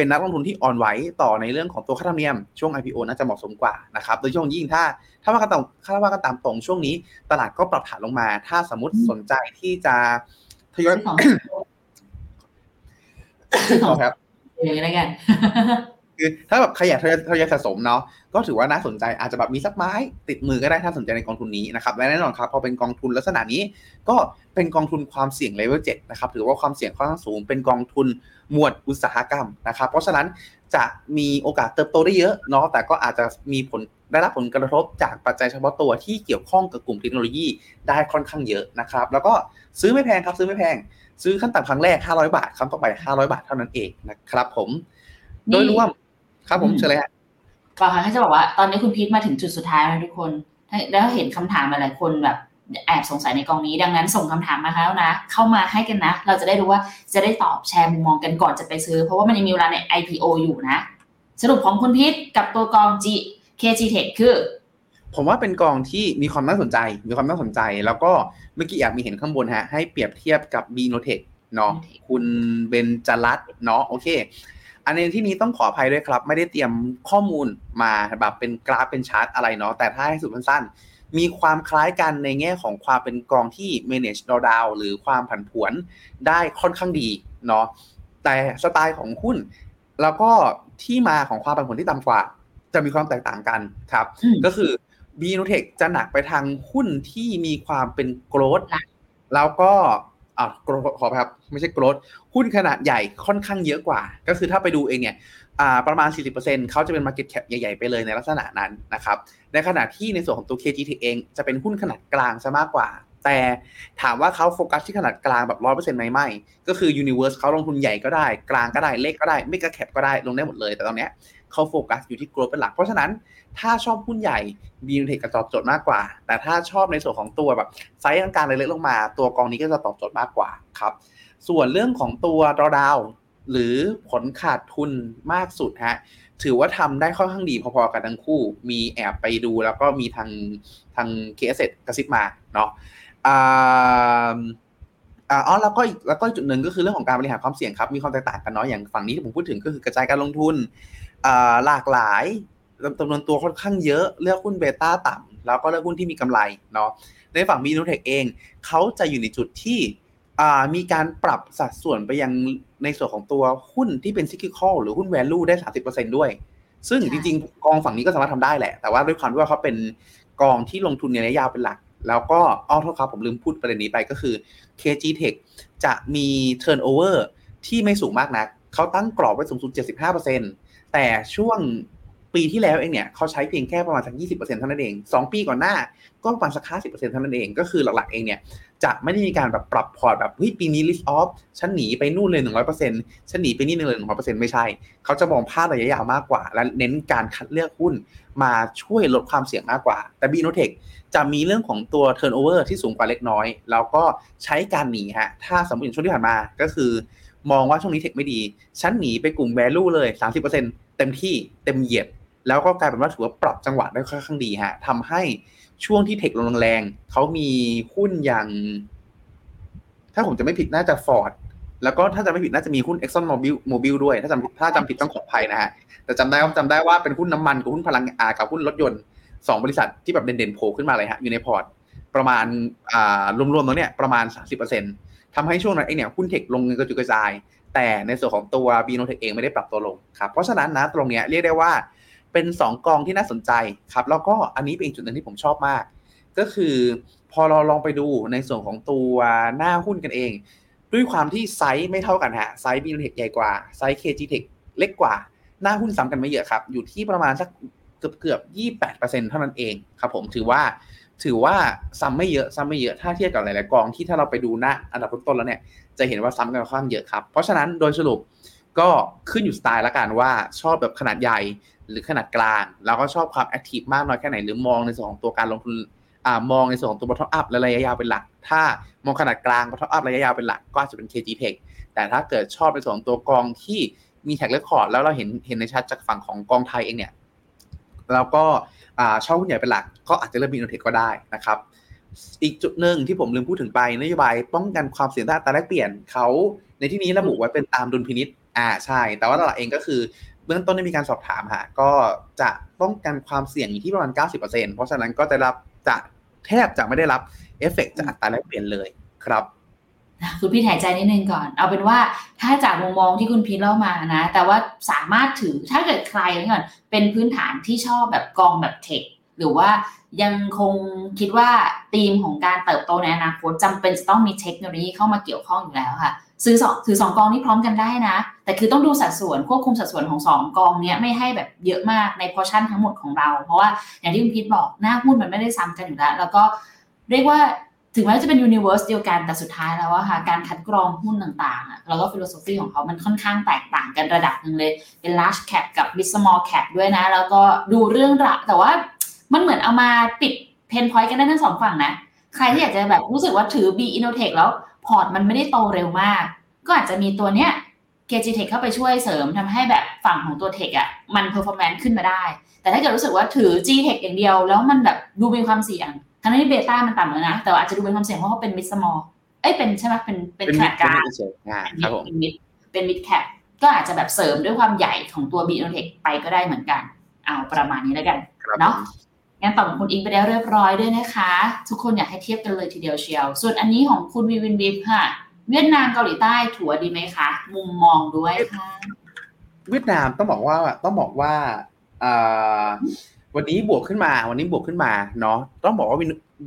เป็นนักลงทุนที่อ่อนไหวต่อในเรื่องของตัวค่าธรรมเนียม ช่วง IPO น่าจะเหมาะสมกว่านะครับโดยเฉพาะยิ่งถ้าถ้าว่ากันตามถ้าว่ากันตามตรงช่วงนี้ ตลาดก็ปรับฐานลงมา ถ้าสมมติสนใจที่จะทยอยซื้อของซื้อของครับอย่างนี้แล้วกัน คือถ้าแบบใครอยากทยอยสะสมเนาะก็ถือว่าน่าสนใจอาจจะแบบมีสักไม้ติดมือก็ได้ถ้าสนใจในกองทุนนี้นะครับและแน่นอนครับพอเป็นกองทุนลักษณะนี้ก็เป็นกองทุนความเสี่ยงเลเวล7นะครับถือว่าความเสี่ยงค่อนข้างสูงเป็นกองทุนหมวดอุตสาหกรรมนะครับ เพราะฉะนั้นจะมีโอกาสเติบโตได้เยอะเนาะแต่ก็อาจจะมีผลได้รับผลกระทบจากปัจจัยเฉพาะตัวที่เกี่ยวข้องกับกลุ่มเทคโนโลยีได้ค่อนข้างเยอะนะครับ แล้วก็ซื้อไม่แพงครับซื้อไม่แพง ซื้อขั้นต่ำครั้งแรก 500 บาทครั้งต่อไป 500 บาทเท่านั้นเองนะครับผม โดยรวม ครับผมอืมเชิญเลยฮะก่อนค่ะก็จะบอกว่าตอนนี้คุณพีทมาถึงจุดสุดท้ายแล้วทุกคน แล้วเห็นคำถามหลายๆคนแบบแอบสงสัยในกองนี้ดังนั้นส่งคำถามมาแล้วนะ เข้ามาให้กันนะ เราจะได้รู้ว่าจะได้ตอบแชร์มุมมองกันก่อนจะไปซื้อ เพราะว่ามันยังมีเวลาใน IPO อยู่นะ สรุปของคุณพีทกับตัวกอง G KG Tech คือ ผมว่าเป็นกองที่มีความน่าสนใจ มีความน่าสนใจ แล้วก็เมื่อกี้แอบมีเห็นข้างบนฮะให้เปรียบเทียบกับ b n o t e c h เนาะ Binotech คุณเบนจรัตน์เนาะโอเค อันในที่นี้ต้องขออภัยด้วยครับ ไม่ได้เตรียมข้อมูลมาแบบเป็นกราฟเป็นชาร์ตอะไรเนาะแต่ถ้าให้สุดสั้นๆมีความคล้ายกันในแง่ของความเป็นกองที่ manage drawdown หรือความผันผวนได้ค่อนข้างดีเนาะแต่สไตล์ของหุ้น แล้วก็ที่มาของความผันผวนที่ต่ำกว่า จะมีความแตกต่างกันครับอืมก็คือ b n o t e c h จะหนักไปทางหุ้นที่มีความเป็นโกรดหลักแล้วก็ อ่าขอครับไม่ใช่โกรดหุ้นขนาดใหญ่ค่อนข้างเยอะกว่า ก็คือถ้าไปดูเองเนี่ยอ่าประมาณ 40%เขาจะเป็น market cap ใหญ่ ๆ ไปเลยในลักษณะนั้นนะครับ ในขณะที่ในส่วนของตัว KGT เอง จะเป็นหุ้นขนาดกลางซะมากกว่า แต่ถามว่าเขาโฟกัสที่ขนาดกลางแบบ 100%ไหมไม่ ก็คือ Universe เขาลงทุนใหญ่ก็ได้ กลางก็ได้ เล็กก็ได้ micro cap ก็ได้ ลงได้หมดเลย แต่ตอนเนี้ย เขาโฟกัสอยู่ที่ growth เป็นหลัก เพราะฉะนั้นถ้าชอบหุ้นใหญ่ b n t e c h จะตอบโจทย์มากกว่า แต่ถ้าชอบในส่วนของตัวแบบไซส์กลางๆเล็กๆลงมา ตัวกองนี้ก็จะตอบโจทย์มากกว่าครับ ส่วนเรื่องของตัว drawdown หรือผลขาดทุนมากสุดฮะถือว่าทำได้ค่อนข้างดีพอๆกันทั้งคู่ มีแอบไปดูแล้วก็มีทางทาง KS กระซิบมาเนาะอ่าอ๋อแล้วก็อีกแล้วก็อีกจุดหนึ่งก็คือเรื่องของการบริหารความเสี่ยงครับ มีความแตกต่างกันเนาะอย่างฝั่งนี้ที่ผมพูดถึงก็คือกระจายการลงทุน หลากหลายจำนวนตัวค่อนข้างเยอะเลือกหุ้นเบต้าต่ำแล้วก็เลือกหุ้นที่มีกำไรเนาะในฝั่งมีนูเทคเองเขาจะอยู่ในจุดที่อ่ามีการปรับสัดส่วนไปยังในส่วนของตัวหุ้นที่เป็น cyclical หรือหุ้น value ได้ 30%ด้วย ซึ่งใช่จริงๆ กองฝั่งนี้ก็สามารถทำได้แหละ แต่ว่าด้วยความที่ว่าเขาเป็นกองที่ลงทุนในระยะยาวเป็นหลัก แล้วก็อ้อโทษครับผมลืมพูดประเด็นนี้ไปก็คือ KG Tech จะมี turnover ที่ไม่สูงมากนัก เขาตั้งกรอบไว้สูงสุด 75%แต่ช่วงปีที่แล้วเองเนี่ยเขาใช้เพียงแค่ประมาณสัก20%เท่านั้นเอง 2 ปีก่อนหน้าก็ประมาณสัก50%เท่านั้นเอง ก็คือหลักๆเองเนี่ยจะไม่ได้มีการแบบปรับพอร์ตแบบเฮ้ยปีนี้ list off ฉันหนีไปนู่นเลย 100%ฉันหนีไปนี่เลย100%ไม่ใช่ เขาจะมองภาพระยะยาวมากกว่า และเน้นการคัดเลือกหุ้นมาช่วยลดความเสี่ยงมากกว่า แต่ b ีโนเทคจะมีเรื่องของตัว turnover ที่สูงกว่าเล็กน้อย แล้วก็ใช้การหนีฮะถ้าสมมติอย่างช่วงที่ผ่านมาก็คือ มองว่าช่วงนี้เทคไม่ดี ฉันหนีไปกลุ่ม value เลย 30%เต็มที่เต็มเหยียด แล้วก็กลายเป็นว่าถือว่าปรับจังหวะได้ค่อนข้างดีฮะทำให้ช่วงที่เทคลงแรงเขามีหุ้นอย่าง ถ้าผมจะไม่ผิดน่าจะ Ford แล้วก็ถ้าจะไม่ผิดน่าจะมีหุ้น Exxon Mobil Mobil ด้วย ถ้าจำถ้าจำผิดต้องขออภัยนะฮะ แต่จำได้ว่าจำได้ว่าเป็นหุ้นน้ำมันกับหุ้นพลังอ่ากับหุ้นรถยนต์สองบริษัทที่แบบเด่นๆโผล่ขึ้นมาเลยฮะอยู่ในพอร์ต ประมาณอ่ารวมๆแล้วเนี่ยประมาณ 30% ทำให้ช่วงนั้นเองเนี่ยหุ้นเทคลงเงินกระจุยกระจาย แต่ในส่วนของตัวบีโนเทคเองไม่ได้ปรับตัวลงครับเพราะฉะนั้นนะตรงเนี้ยเรียกได้ว่าเป็น 2 กองที่น่าสนใจครับแล้วก็อันนี้เป็นอีกจุดหนึ่งที่ผมชอบมาก ก็คือพอเราลองไปดูในส่วนของตัวหน้าหุ้นกันเอง ด้วยความที่ไซส์ไม่เท่ากันฮะ size B-INNOTECH ใหญ่กว่า size K-GTECH เล็กกว่าหน้าหุ้นซ้ำกันไม่เยอะครับ อยู่ที่ประมาณสักเกือบเกือบยี่แปดเปอร์เซ็นต์เท่านั้นเองครับผมถือว่า ถือว่าซ้ำไม่เยอะซ้ำไม่เยอะถ้าเทียบกับหลายๆกองที่ถ้าเราไปดูหน้าอันดับต้นๆแล้วเนี่ยจะเห็นว่าซ้ำกันค่อนข้างเยอะครับ เพราะฉะนั้นโดยสรุปก็ขึ้นอยู่สไตล์ละกันว่าชอบแบบขนาดใหญ่หรือขนาดกลาง แล้วก็ชอบความ active มากน้อยแค่ไหน หรือมองในส่วนของตัวการลงทุนอ่ามองในส่วนของตัว bottom up และระยะยาวเป็นหลัก ถ้ามองขนาดกลาง bottom up ระยะยาวเป็นหลัก ก็อาจจะเป็น K-GTECH แต่ถ้าเกิดชอบในส่วนของตัวกองที่มี track record แล้วเราเห็นเห็นในชัดจากฝั่งของกองไทยเองเนี่ยแล้วก็ ชอบหุ้นใหญ่เป็นหลักก็อาจจะเลือก B-INNOTECH ก็ได้นะครับ อีกจุดหนึ่งที่ผมลืมพูดถึงไปนโยบายป้องกันความเสี่ยงด้านอัตราแลกเปลี่ยนเขาในที่นี้ระบุไว้เป็นตามดุลพินิษอ่าใช่ แต่ว่าตลาดเองก็คือเบื้องต้นได้มีการสอบถามฮะก็จะป้องกันความเสี่ยงอยู่ที่ประมาณ 90%เพราะฉะนั้นก็จะรับจะแทบจะไม่ได้รับเอฟเฟกจากอัตราแลกเปลี่ยนเลยครับ คุณพี่หายใจนิดนึงก่อน เอาเป็นว่าถ้าจากมุมมองที่คุณพีทเล่ามานะ แต่ว่าสามารถถือถ้าเกิดใครก่อนเป็นพื้นฐานที่ชอบแบบกองแบบเทคหรือว่ายังคงคิดว่าธีมของการเติบโตในอนาคตจำเป็นจะต้องมีเทคโนโลยีเข้ามาเกี่ยวข้องอยู่แล้วค่ะซื้อสองถือสองกองนี้พร้อมกันได้นะ แต่คือต้องดูสัดส่วนควบคุมสัดส่วนของสองกองเนี้ยไม่ให้แบบเยอะมากในพอชั่นทั้งหมดของเรา เพราะว่าอย่างที่คุณพีทบอกหน้าหุ้นมันไม่ได้ซ้ำกันอยู่แล้ว แล้วก็เรียกว่า ถึงแม้จะเป็น universe เดียวกันแต่สุดท้ายแล้วอะค่ะการคัดกรองหุ้นต่างๆแล้วก็ philosophy ของเขามันค่อนข้างแตกต่างกันระดับหนึ่งเลย เป็น large cap กับ mid small cap ด้วยนะ แล้วก็ดูเรื่องระแต่ว่ามันเหมือนเอามาปิด pain point กันได้ทั้งสองฝั่งนะ ใครที่อยากจะแบบรู้สึกว่าถือ B-INNOTECH แล้ว พอร์ตมันไม่ได้โตเร็วมาก ก็อาจจะมีตัวเนี้ย K-GTECH เข้าไปช่วยเสริมทำให้แบบฝั่งของตัว Tech อะมัน performance ขึ้นมาได้ แต่ถ้าเกิดรู้สึกว่าถือ G Tech อย่างเดียว แล้วมันแบบดูมีความเสี่ยง ทั้งที่ beta มันต่ำแล้วนะ แต่ว่าอาจจะดูเป็นความเสี่ยงเพราะเขาเป็น mid small เอ้ยเป็นใช่ไหมเป็นเป็นขนาดกลางครับผมเป็น mid เป็น mid cap ก็อาจจะแบบเสริมด้วยความใหญ่ของตัว B Innotech ไปก็ได้เหมือนกัน เอาประมาณนี้แล้วกันเนาะงั้นตอบของคุณอิงไปแล้วเรียบร้อยด้วยนะคะ ทุกคนอยากให้เทียบกันเลยทีเดียวเชียว ส่วนอันนี้ของคุณวีวินวิบค่ะ เวียดนามเกาหลีใต้ถัวดีไหมคะ มุมมองด้วยค่ะ เวียดนามต้องบอกว่าต้องบอกว่า วันนี้บวกขึ้นมา วันนี้บวกขึ้นมาเนาะต้องบอกว่า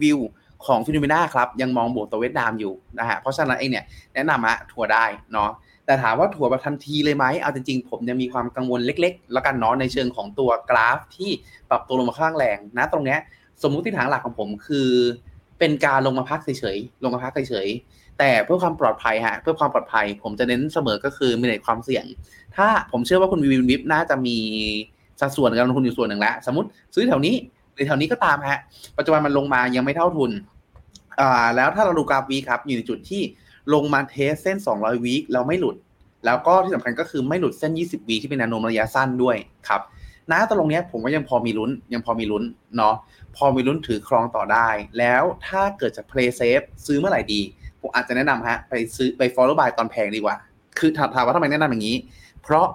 วิวของฟิโนเมนาครับยังมองบวกตัวเวียดนามอยู่นะฮะเพราะฉะนั้นเองเนี่ยแนะนำอะถั่วได้เนาะแต่ถามว่าถั่วแบบทันทีเลยไหมเอาจริงๆ ผมยังมีความกังวลเล็กๆ แล้วกันเนาะในเชิงของตัวกราฟที่ปรับตัวลงมาข้างแรงนะตรงเนี้ยสมมุติฐานหลักของผมคือ เป็นการลงมาพักเฉยๆลงมาพักเฉยๆแต่เพื่อความปลอดภัยฮะเพื่อความปลอดภัย ผมจะเน้นเสมอก็คือมีในความเสี่ยง ถ้าผมเชื่อว่าคุณวิววิบน่าจะมี สัดส่วนการลงทุนอยู่ส่วนหนึ่งแล้วสมมติซื้อแถวนี้หรือแถวนี้ก็ตามฮะปัจจุบันมันลงมายังไม่เท่าทุนอ่าแล้วถ้าเราดูกราฟวีครับอยู่ในจุดที่ลงมาเทสเส้น 200วีคแล้วไม่หลุด แล้วก็ที่สำคัญก็คือไม่หลุดเส้น 20วีที่เป็นแนวโน้มระยะสั้นด้วยครับนะตรงนี้ผมว่ายังพอมีลุ้นยังพอมีลุ้นเนาะพอมีลุ้นถือครองต่อได้ แล้วถ้าเกิดจะ play safe ซื้อเมื่อไหร่ดี ผมอาจจะแนะนำฮะไปซื้อไป follow buy ตอนแพงดีกว่า คือถามว่าทำไมแนะนำอย่างนี้ เพราะ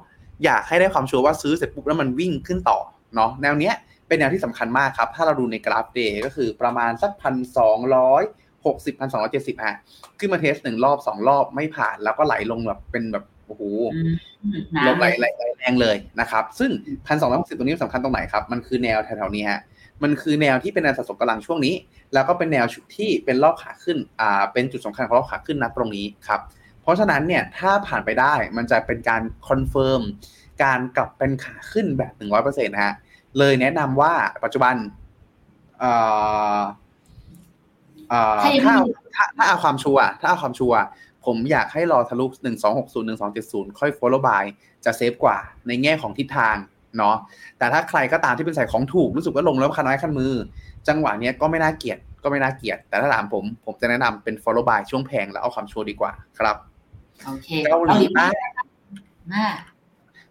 อยากให้ได้ความชัวร์ว่าซื้อเสร็จปุ๊บแล้วมันวิ่งขึ้นต่อเนาะแนวเนี้ยเป็นแนวที่สำคัญมากครับ ถ้าเราดูในกราฟ day ก็คือประมาณสักพันสองร้อยหกสิบพันสองร้อยเจ็ดสิบฮะขึ้นมา test หนึ่งรอบสองรอบไม่ผ่าน แล้วก็ไหลลงแบบเป็นแบบโอ้โหลงไหลไหลแรงเลยนะครับ ซึ่งพันสองร้อยหกสิบตรงนี้สำคัญตรงไหนครับ มันคือแนวแถวๆนี้ฮะมันคือแนวที่เป็นแนวสะสมกำลังช่วงนี้ แล้วก็เป็นแนวที่เป็นรอบขาขึ้นอ่าเป็นจุดสำคัญของรอบขาขึ้นนะตรงนี้ครับเพ ราะฉะนั้นเนี่ยถ้าผ่านไปได้มันจะเป็นการคอนเฟิร์มการกลับเป็นขาขึ้นแบบหนึ่งร้อยเปอร์เซ็นต์ฮะเลยแนะนำว่าปัจจุบันเอ่อเอ่อถ้ายังถ้าไม่มีถ้าถ้าเอาความชัวร์ถ้าเอาความชัวร์ผมอยากให้รอทะลุหนึ่งสองหกศูนย์หนึ่งสองเจ็ดศูนย์ค่อย follow buy จะ safe กว่าในแง่ของทิศทางเนาะแต่ถ้าใครก็ตามที่เป็นสายของถูกรู้สึกว่าลงแล้วคันไม้คันมือ จังหวะเนี้ยก็ไม่น่าเกลียดก็ไม่น่าเกลียดแต่ถ้าถามผม ผมจะแนะนำเป็น follow buy ซื้อแพงแล้วเอาความชัวร์ดีกว่าครับ โอเคเกาหลีใต้หน้า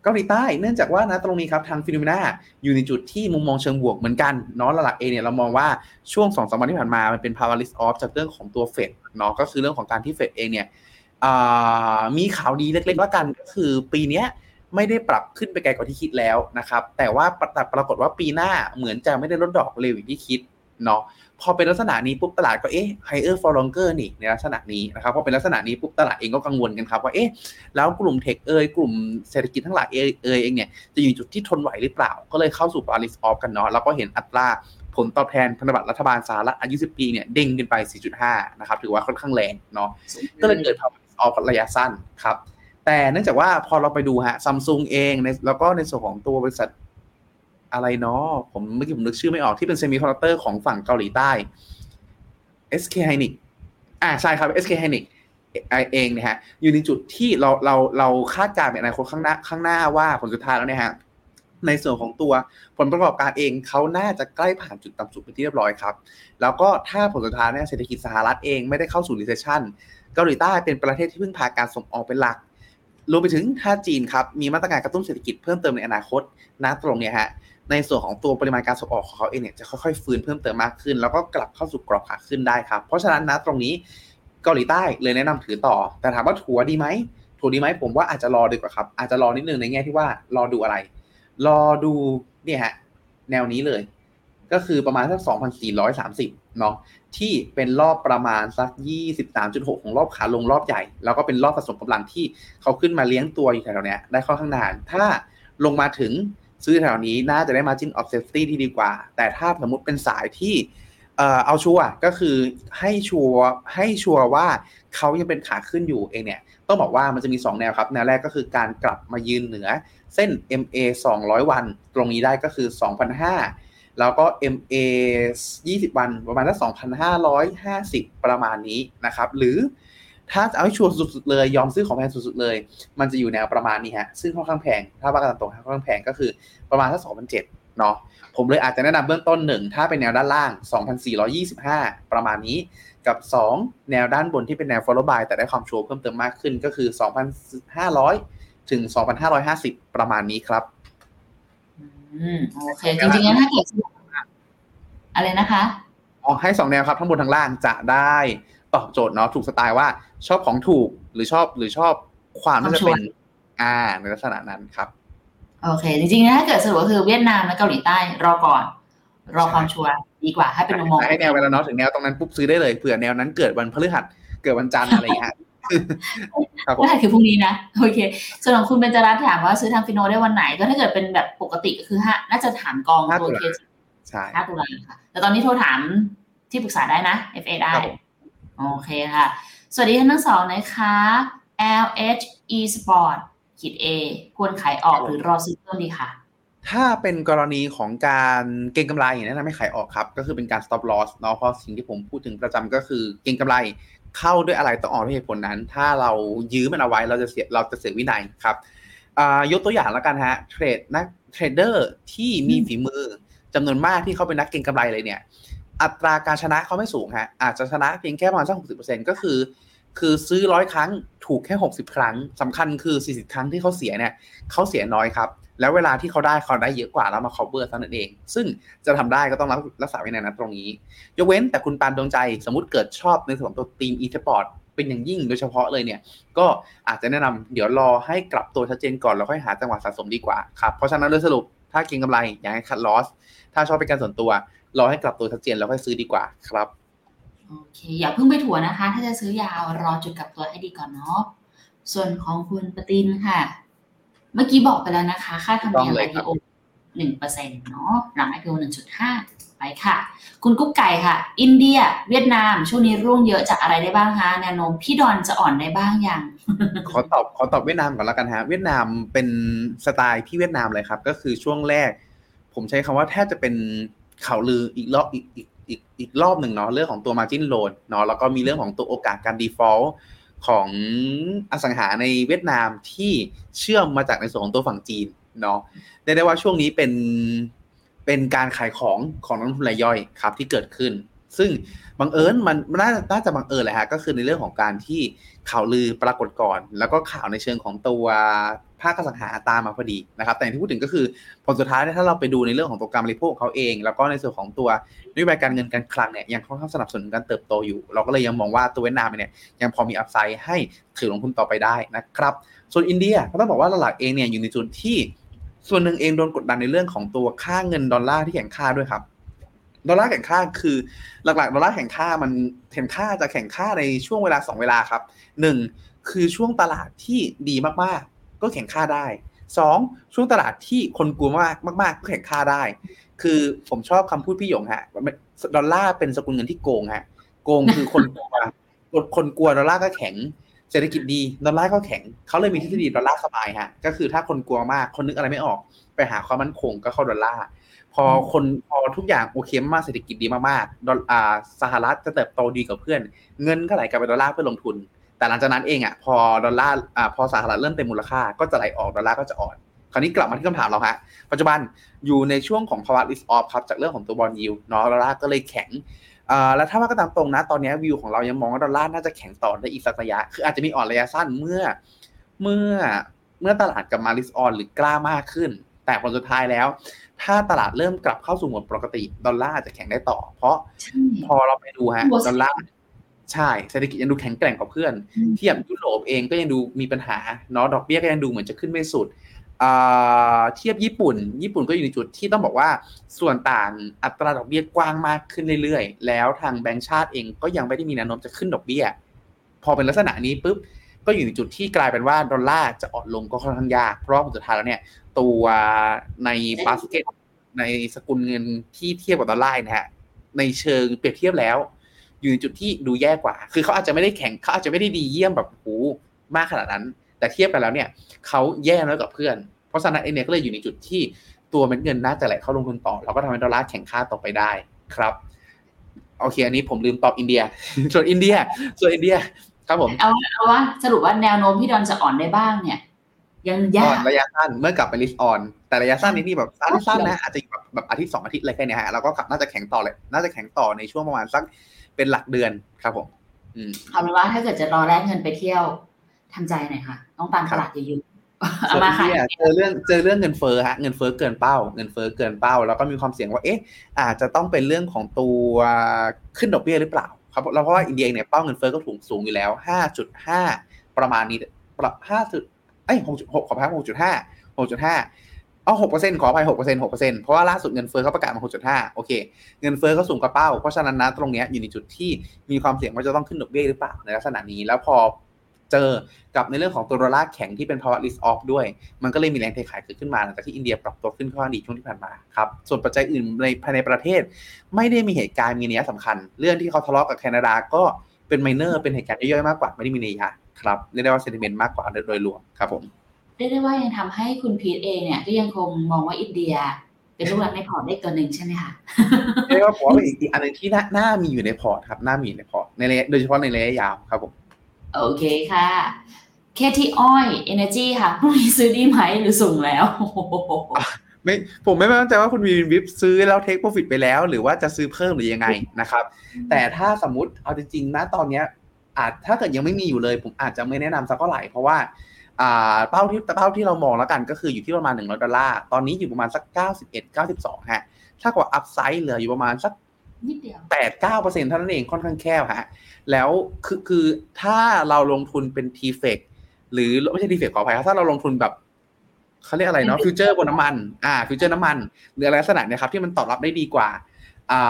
เกาหลีใต้เนื่องจากว่านะตรงนี้ครับทางฟิโนเมนาอยู่ในจุดที่มุมมองเชิงบวกเหมือนกันเนาะหลักๆเองเนี่ยเรามองว่าช่วงสองสามวันที่ผ่านมามันเป็น power list off จากเรื่องของตัวเฟดเนาะก็คือเรื่องของการที่เฟดเองเนี่ยอ่ามีข่าวดีเล็กๆแล้วกันก็คือปีเนี้ยไม่ได้ปรับขึ้นไปไกลกว่าที่คิดแล้วนะครับ แต่ว่าแต่ปรากฏว่าปีหน้าเหมือนจะไม่ได้ลดดอกเร็วอย่างที่คิดเนาะ พอเป็นลักษณะนี้ปุ๊บตลาดก็เอ๊ะ higher for longer นี่ในลักษณะนี้นะครับพอเป็นลักษณะนี้ปุ๊บตลาดเองก็กังวลกันครับว่าเอ๊ะแล้วกลุ่มเทคเอยกลุ่มเศรษฐกิจทั้งหลายเอยเอยเองเนี่ยจะอยู่จุดที่ทนไหวหรือเปล่า ก็เลยเข้าสู่ปาริสออฟกันเนาะแล้วก็เห็นอัตราผลตอบแทนพันธบัตรรัฐบาลสหรัฐอายุ 10 ปีเนี่ยเด้งขึ้นไป 4.5 นะครับถือว่าค่อนข้างแรงเนาะก็เลยเกิดภาวะออฟระยะสั้นครับแต่เนื่องจากว่าพอเราไปดูฮะซัมซุงเองแล้วก็ในส่วนของตัวบริษัท อะไรเนาะผมเมื่อกี้ผมนึกชื่อไม่ออกที่เป็นเซมิคอนดักเตอร์ของฝั่งเกาหลีใต้ SK Hynix อ่าใช่ครับ SK Hynix เองนะฮะอยู่ในจุดที่เราเราเราคาดการณ์ในอนาคตข้างหน้าข้างหน้าว่าผลสุดท้ายแล้วเนี่ยฮะในส่วนของตัวผลประกอบการเองเขาน่าจะใกล้ผ่านจุดต่ำสุดเป็นที่เรียบร้อยครับ แล้วก็ถ้าผลสุดท้ายเนี่ยเศรษฐกิจสหรัฐเองไม่ได้เข้าสู่ recession เกาหลีใต้เป็นประเทศที่พึ่งพาการส่งออกเป็นหลักรวมไปถึงถ้าจีนครับมีมาตรการกระตุ้นเศรษฐกิจเพิ่มเติมในอนาคตนะตรงเนี่ยฮะ ในส่วนของตัวปริมาณการส่งออกของเขาเองเนี่ยจะค่อยๆ ฟื้นเพิ่มเติมมากขึ้น แล้วก็กลับเข้าสู่กรอบขาขึ้นได้ครับ เพราะฉะนั้นนะตรงนี้เกาหลีใต้เลยแนะนำถือต่อ แต่ถามว่าถัวดีไหมถัวดีไหมผมว่าอาจจะรอดีกว่าครับ อาจจะรอนิดนึงในแง่ที่ว่ารอดูอะไร รอดูเนี่ยฮะแนวนี้เลย ก็คือประมาณสัก 2,430 เนาะที่เป็นรอบประมาณสัก 23.6 ของรอบขาลงรอบใหญ่ แล้วก็เป็นรอบผสมกำลังที่เขาขึ้นมาเลี้ยงตัวอยู่แถวๆเนี้ยได้ค่อนข้างนาน ถ้าลงมาถึง ซื้อแถวนี้น่าจะได้ margin of safety ที่ดีกว่า แต่ถ้าสมมติเป็นสายที่เอาชัวร์ก็คือให้ชัวร์ให้ชัวร์ว่าเขายังเป็นขาขึ้นอยู่เองเนี่ย ต้องบอกว่ามันจะมี 2 แนวครับแนวแรกก็คือการกลับมายืนเหนือ เส้น MA 200 วัน ตรงนี้ได้ก็คือ2,500แล้วก็ MA 20 วันประมาณสัก2,550 ประมาณนี้นะครับ หรือ ถ้าจะเอาให้ชัวร์สุดๆเลย ยอมซื้อของแพงสุดๆเลย มันจะอยู่แนวประมาณนี้ฮะ ซึ่งค่อนข้างแพง ถ้าว่ากันตรงๆค่อนข้างแพงก็คือประมาณสัก2,007เนาะ ผมเลยอาจจะแนะนำเบื้องต้นหนึ่งถ้าเป็นแนวด้านล่าง 2,425 ประมาณนี้ กับ 2 แนวด้านบนที่เป็นแนว follow by แต่ได้ความชัวร์เพิ่มเติมมากขึ้นก็คือ 2,500 ถึง 2,550 ประมาณนี้ครับ อืม โอเค จริงๆแล้วถ้าเกิดอะไรนะคะ ออกให้ 2 แนวครับทั้งบนทั้งล่างจะได้ ตอบโจทย์เนาะถูกสไตล์ว่าชอบของถูกหรือชอบหรือชอบความน่าจะเป็นอ่าในลักษณะนั้นครับโอเค จริงๆถ้าเกิดสรุปก็คือเวียดนามและเกาหลีใต้รอก่อน รอความชัวร์ดีกว่าให้เป็นมุมมองให้แนวไปแล้วเนาะถึงแนวตรงนั้นปุ๊บซื้อได้เลยเผื่อแนวนั้นเกิดวันพฤหัสเกิดวันจันทร์อะไรอย่างเงี้ยครับผมได้คือพรุ่งนี้นะโอเค ส่วนของคุณเบญจรัตน์ถามว่าซื้อทางฟิโนได้วันไหนก็ถ้าเกิดเป็นแบบปกติก็คือห้าน่าจะถามกองห้าตัวตุลาเคสใช่ห้าตุลาค่ะแต่ตอนนี้โทรถามที่ปรึกษาได้นะ FA ได้ครับผม โอเคค่ะ สวัสดีท่านทั้งสองนะคะ LH eSport ขีด A ควรขายออกหรือรอซื้อเพิ่มดีค่ะ ถ้าเป็นกรณีของการเก็งกำไรแนะนำให้ขายออกครับ ก็คือเป็นการ stop loss เนาะเพราะสิ่งที่ผมพูดถึงประจำก็คือเก็งกำไรเข้าด้วยอะไรต้องออกด้วยเหตุผลนั้น ถ้าเรายื้อมันเอาไว้เราจะเสียเราจะเสียวินัยครับอ่ายกตัวอย่างแล้วกันฮะเทรดนักเทรดเดอร์ที่มีฝีมือจำนวนมากที่เขาเป็นนักเก็งกำไรเลยเนี่ย อัตราการชนะเขาไม่สูงฮะอาจจะชนะเพียงแค่ประมาณสักหกสิบเปอร์เซ็นก็คือ คือซื้อร้อยครั้งถูกแค่หกสิบครั้งสำคัญคือสี่สิบครั้งที่เขาเสียเนี่ยเขาเสียน้อยครับแล้วเวลาที่เขาได้เขาได้เยอะกว่าแล้วมา cover เท่านั้นเอง ซึ่งจะทำได้ก็ต้องรักรักษาไว้ในนั้นตรงนี้ ยกเว้นแต่คุณปานดวงใจสมมติเกิดชอบในส่วนตัวทีม e-sport เป็นอย่างยิ่งโดยเฉพาะเลยเนี่ย ก็อาจจะแนะนำเดี๋ยวรอให้กลับตัวชัดเจนก่อน แล้วค่อยหาจังหวะสะสมดีกว่าครับ เพราะฉะนั้นโดยสรุปถ้าเก็งกำไรอย่าให้คัดลอสถ้าชอบเป็นการส่วนตัว รอให้กลับตัวชัดเจนแล้วค่อยซื้อดีกว่าครับโอเคอย่าเพิ่งไปถั่วนะคะ ถ้าจะซื้อยาวรอจุดกลับตัวให้ดีก่อนเนาะส่วนของคุณปตินค่ะ เมื่อกี้บอกไปแล้วนะคะ ค่าธรรมเนียมต้องเลยครับ IPO หนึ่งเปอร์เซ็นต์เนาะหลัง IPO หนึ่งจุดห้าไปค่ะ คุณกุ๊กไก่ค่ะ อินเดีย เวียดนาม ช่วงนี้ร่วงเยอะจากอะไรได้บ้างคะแนวโน้มพี่ดอนจะอ่อนได้บ้างยัง ขอตอบขอตอบเวียดนามก่อนแล้วกันฮะ เวียดนามเป็นสไตล์พี่เวียดนามเลยครับ ก็คือช่วงแรก ผมใช้คำว่าแทบจะเป็น ข่าวลืออีกรอบอีกอีกอีกอีกรอบหนึ่งเนาะเรื่องของตัว margin loan เนาะแล้วก็มีเรื่องของตัวโอกาสการ default ของอสังหาในเวียดนามที่เชื่อมมาจากในส่วนของตัวฝั่งจีนเนาะได้ได้ว่าช่วงนี้เป็นเป็นการขายของของนักลงทุนรายย่อยครับที่เกิดขึ้น ซึ่งบังเอิญมันน่าน่าจะบังเอิญแหละฮะก็คือในเรื่องของการที่ข่าวลือปรากฏก่อน แล้วก็ข่าวในเชิงของตัวภาคสังหาตามมาพอดีนะครับ แต่ที่พูดถึงก็คือผลสุดท้ายถ้าเราไปดูในเรื่องของตัวการบริโภคของเขาเอง แล้วก็ในส่วนของตัวนโยบายการเงินการคลังเนี่ยยังค่อนข้างสนับสนุนการเติบโตอยู่ เราก็เลยยังมองว่าตัวเวียดนามเนี่ยยังพอมี upside ให้ถือลงทุนต่อไปได้นะครับ ส่วนอินเดียก็ต้องบอกว่าหลักเองเนี่ยอยู่ในจุดที่ส่วนหนึ่งเองโดนกดดันในเรื่องของตัวค่าเงินดอลลาร์ที่แข็งค่าด้วยครับ ดอลลาร์แข็งค่าคือ หลักๆ ดอลลาร์แข็งค่ามันแข็งค่าจะแข็งค่าในช่วงเวลา 2 เวลาครับหนึ่งคือช่วงตลาดที่ดีมากๆ ก็แข็งค่าได้สองช่วงตลาดที่คนกลัวมากมาก ๆ ก็แข็งค่าได้ คือผมชอบคำพูดพี่หยงฮะดอลลาร์เป็นสกุลเงินที่โกงฮะโกงคือคนกลัวคนกลัวดอลลาร์ก็แข็งเศรษฐกิจดีดอลลาร์ก็แข็งเขาเลยมีทฤษฎี dollar smile ฮะก็คือถ้าคนกลัวมากคนนึกอะไรไม่ออก ไปหาความมั่นคงก็เข้าดอลลาร์ พอคนพอทุกอย่างโอเคมากเศรษฐกิจดีมากๆดอลอ่าสหรัฐจะเติบโตดีกว่าเพื่อน เงินก็ไหลกลับไปดอลลาร์เพื่อลงทุน แต่หลังจากนั้นเองอะพอดอลลาร์อ่าพอสหรัฐเริ่มเต็มมูลค่าก็จะไหลออกดอลลาร์ก็จะอ่อน คราวนี้กลับมาที่คำถามเราฮะปัจจุบันอยู่ในช่วงของภาวะ risk off ครับจากเรื่องของตัว bond yield เนาะดอลลาร์ก็เลยแข็งอ่าแล้วถ้าว่าก็ตามตรงนะตอนนี้วิวของเรายังมองว่าดอลลาร์น่าจะแข็งต่อได้อีกสักระยะคืออาจจะมีอ่อนระยะสั้นเมื่อ เมื่อเมื่อตลาดกลับมา risk on หรือกล้ามากขึ้น แต่ผลสุดท้ายแล้ว ถ้าตลาดเริ่มกลับเข้าสู่โหมดปกติ ดอลลาร์อาจจะแข็งได้ต่อ เพราะใช่พอเราไปดูฮะหัวดอลลาร์ใช่เศรษฐกิจยังดูแข็งแกร่งกว่าเพื่อนอืมเทียบยุโรปเองก็ยังดูมีปัญหาเนาะดอกเบี้ยก็ยังดูเหมือนจะขึ้นไม่สุดอ่าเทียบญี่ปุ่น ญี่ปุ่นก็อยู่ในจุดที่ต้องบอกว่าส่วนต่างอัตราดอกเบี้ยกว้างมากขึ้นเรื่อยๆ แล้วทางแบงก์ชาติเองก็ยังไม่ได้มีแนวโน้มจะขึ้นดอกเบี้ย พอเป็นลักษณะนี้ปุ๊บ ก็อยู่ในจุดที่กลายเป็นว่าดอลลาร์จะอ่อนลงก็ค่อนข้างยาก เพราะผลสุดท้ายแล้วเนี่ย ตัวในบาสเกตในสกุลเงินที่เทียบกับดอลลาร์นะฮะในเชิงเปรียบเทียบแล้ว อยู่ในจุดที่ดูแย่กว่า คือเขาอาจจะไม่ได้แข็งเขาอาจจะไม่ได้ดีเยี่ยมแบบโหมากขนาดนั้น แต่เทียบกันแล้วเนี่ยเขาแย่น้อยกว่าเพื่อน เพราะฉะนั้นเองเนี่ยก็เลยอยู่ในจุดที่ตัวเม็ดเงินน่าจะไหลเข้าลงทุนต่อแล้วก็ทำให้ดอลลาร์แข็งค่าต่อไปได้ครับโอเคอันนี้ผมลืมตอบอินเดีย ส่วนอินเดีย ส่วนอินเดีย ครับผมเอาเอาว่าสรุปว่าแนวโน้มพี่ดอนจะอ่อนได้บ้างเนี่ย ยังยาอ่อกนระยะสั้นเมื่อกลับไป risk on แต่ระยะสั้นนี่นี่แบบสั้นๆนะอาจจะแบบแบบอาทิตย์สองอาทิตย์อะไรแค่เนี้ยฮะแล้วก็กลับน่าจะแข็งต่อเลย น่าจะแข็งต่อในช่วงประมาณสักเป็นหลักเดือนครับผมอืมเอาเป็นว่าถ้าเกิดจะรอแลกเงินไปเที่ยวทำใจหน่อยค่ะ ต้องตามตลาดเยอะๆเอาส่วนมาอินค่ะเดียเจอเรื่องเจอเรื่องเงินเฟ้อฮะเงินเฟ้อเกินเป้า เงินเฟ้อเกินเป้า แล้วก็มีความเสี่ยงว่าเอ๊ะ อาจจะต้องเป็นเรื่องของตัวขึ้นดอกเบี้ยหรือเปล่า ครับแล้วเพราะว่าอินเดียเนี่ยเป้าเงินเฟ้อก็ถูงสูงอยู่แล้ว 5.5 ประมาณนี้ปรับ5จุดเอ้ย6.6ขอพาย6.5 6.5เอา6เปอร์เซ็นต์ขออภัย6เปอร์เซ็นต์6เปอร์เซ็นต์เพราะว่าล่าสุดเงินเฟ้อเขาประกาศมา6.5โอเค เงินเฟ้อก็สูงกว่าเป้า เพราะฉะนั้นนะตรงเนี้ยอยู่ในจุดที่มีความเสี่ยงว่าจะต้องขึ้นดอกเบี้ยหรือเปล่าในลักษณะนี้ แล้วพอ เจอกับในเรื่องของตัวดอลลาร์แข็งที่เป็นภาวะ risk off ด้วย มันก็เลยมีแรงเทขายเกิดขึ้นมาหลังจากที่อินเดียปรับตัวขึ้นค่อนข้างดีช่วงที่ผ่านมาครับส่วนปัจจัยอื่นในภายในประเทศ ไม่ได้มีเหตุการณ์มีนัยสำคัญ เรื่องที่เขาทะเลาะกับแคนาดาก็เป็นไมเนอร์เป็นเหตุการณ์ย่อยๆมากกว่าไม่ได้มีนัยยะครับเรียกได้ว่าเซนติเมนต์มากกว่าโดยรวมครับผมเรียกได้ว่ายังทำให้คุณพีทเองเนี่ยก็ยังคงมองว่าอินเดียเป็นลูกหลักในพอร์ตได้ตัวหนึ่งใช่ไหมคะเรียกว่าผมว่าเป็นอีกอีกอันหนึงที่น่าน่ามีอยู่ในพอร์ตครับน่ามีอยู่ในพอร์ตในระยะโดยเฉพาะในระยะยาวครับผม โอเคค่ะ KT Oil Energy ค่ะพรุ่งนี้ซื้อดีไหมหรือส่งแล้ว ไม่ผมไม่มั่นใจว่าคุณวีวินวิปซื้อแล้ว take profit ไปแล้ว หรือว่าจะซื้อเพิ่มหรือยังไงนะครับ แต่ถ้าสมมติเอาจริงๆนะตอนเนี้ยอาจถ้าเกิดยังไม่มีอยู่เลย ผมอาจจะไม่แนะนำสักเท่าไหร่เพราะว่าอ่าเป้าที่เป้าที่เรามองแล้วกันก็คืออยู่ที่ประมาณ100ดอลลาร์ตอนนี้อยู่ประมาณสัก91 92ฮะถ้ากว่า upside เหลืออยู่ประมาณสัก นิดเดียวแปดเก้าเปอร์เซ็นเท่านั้นเองค่อนข้างแคบฮะ แล้วคือคือถ้าเราลงทุนเป็น TFEX หรือไม่ใช่ TFEX ขออภัยครับถ้าเราลงทุนแบบเขาเรียกอะไรเนาะฟิวเจอร์บนน้ำมัน อ่าฟิวเจอร์น้ำมัน หรืออะไรลักษณะเนี้ยครับที่มันตอบรับได้ดีกว่าอ่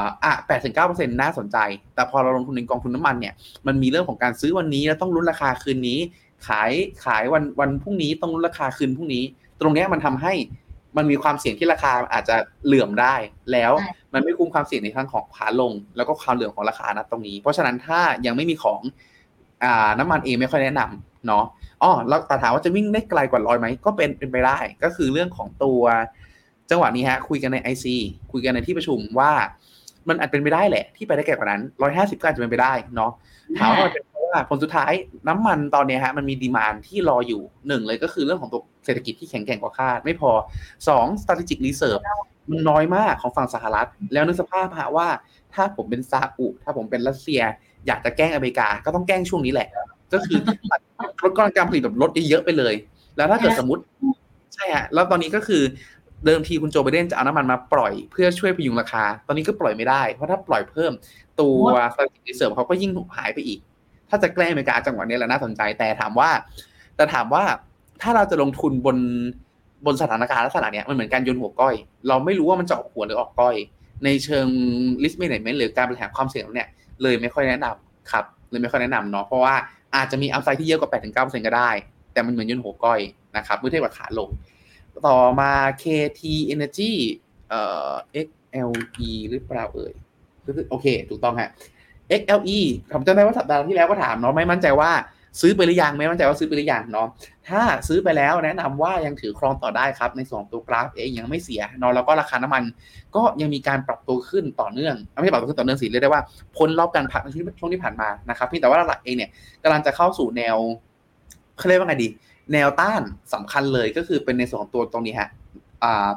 าอะแปดถึงเก้าเปอร์เซ็นน่าสนใจ แต่พอเราลงทุนในกองทุนน้ำมันเนี่ยมันมีเรื่องของการซื้อวันนี้แล้วต้องลุ้นราคาคืนนี้ ขายขายวันวันพรุ่งนี้ต้องลุ้นราคาคืนพรุ่งนี้ ตรงเนี้ยมันทำให้มันมีความเสี่ยงที่ราคาอาจจะเหลื่อมได้แล้ว มันไม่คุ้มความเสี่ยงในทางของขาลง แล้วก็ความเหลื่องของราคานะตรงนี้ เพราะฉะนั้นถ้ายังไม่มีของอ่าน้ำมันเองไม่ค่อยแนะนำเนาะอ๋อแล้วแต่ถามว่าจะวิ่งได้ไกลกว่าร้อยไหมก็เป็นเป็นไปได้ ก็คือเรื่องของตัวจังหวะนี้ฮะคุยกันใน IC คุยกันในที่ประชุมว่า มันอาจเป็นไปได้แหละ ที่ไปได้ไกลกว่านั้นร้อยห้าสิบก็อาจจะเป็นไปได้เนาะถามว่าเป็นเพราะ ว่าผลสุดท้ายน้ำมันตอนเนี้ยฮะมันมีดีมานที่รออยู่หนึ่งเลยก็คือเรื่องของตัวเศรษฐกิจที่แข็งแกร่งกว่าคาด ไม่พอสอง strategic reserve มันน้อยมากของฝั่งสหรัฐ แล้วนึกสภาพฮะว่า ถ้าผมเป็นซาอุถ้าผมเป็นรัสเซีย อยากจะแกล้งอเมริกาก็ต้องแกล้งช่วงนี้แหละ ก็คือลดกำลังการผลิตแบบลดเยอะๆไปเลย แล้วถ้าเกิดสมมติใช่ฮะแล้วตอนนี้ก็คือเดิมทีคุณโจไบเดนจะเอาน้ำมันมาปล่อยเพื่อช่วยพยุงราคา ตอนนี้ก็ปล่อยไม่ได้ เพราะถ้าปล่อยเพิ่ม ตัว strategic reserve เขาก็ยิ่งหายไปอีก ถ้าจะแกล้งอเมริกาจังหวะนี้แหละน่าสนใจแต่ถามว่า แต่ถามว่าถ้าเราจะลงทุนบนบนสถานการณ์ลักษณะเนี้ยมันเหมือนการโยนหัวก้อย เราไม่รู้ว่ามันจะออกหัวหรือออกก้อย ในเชิง risk management หรือการบริหารความเสี่ยงเนี่ยเลยไม่ค่อยแนะนำครับเลยไม่ค่อยแนะนำเนาะเพราะว่าอาจจะมีอัพไซด์ที่เยอะกว่า8-9%ก็ได้ แต่มันเหมือนโยนหัวก้อยนะครับเมื่อเทียบกับขาลง ต่อมา KT Energy เอ่อ XLE หรือเปล่าเอ่ยโอเค ถูกต้องฮะ XLE ผมจำได้ว่าสัปดาห์ที่แล้วก็ถามเนาะไม่มั่นใจว่าซื้อไปหรือยังไม่มั่นใจว่าซื้อไปหรือยังเนาะถ้าซื้อไปแล้วแนะนำว่ายังถือครองต่อได้ครับ ในส่วนของตัวกราฟเองยังไม่เสียเนาะแล้วก็ราคาน้ำมันก็ยังมีการปรับตัวขึ้นต่อเนื่อง ไม่ใช่ปรับตัวขึ้นต่อเนื่องสิเรียกได้ว่าพ้นรอบการพักในช่วงที่ผ่านมานะครับพี่แต่ว่าหลักเองเนี่ยกำลังจะเข้าสู่แนวเขาเรียกว่าไงดี แนวต้านสำคัญเลยก็คือเป็นในส่วนของตัวตรงนี้ฮะ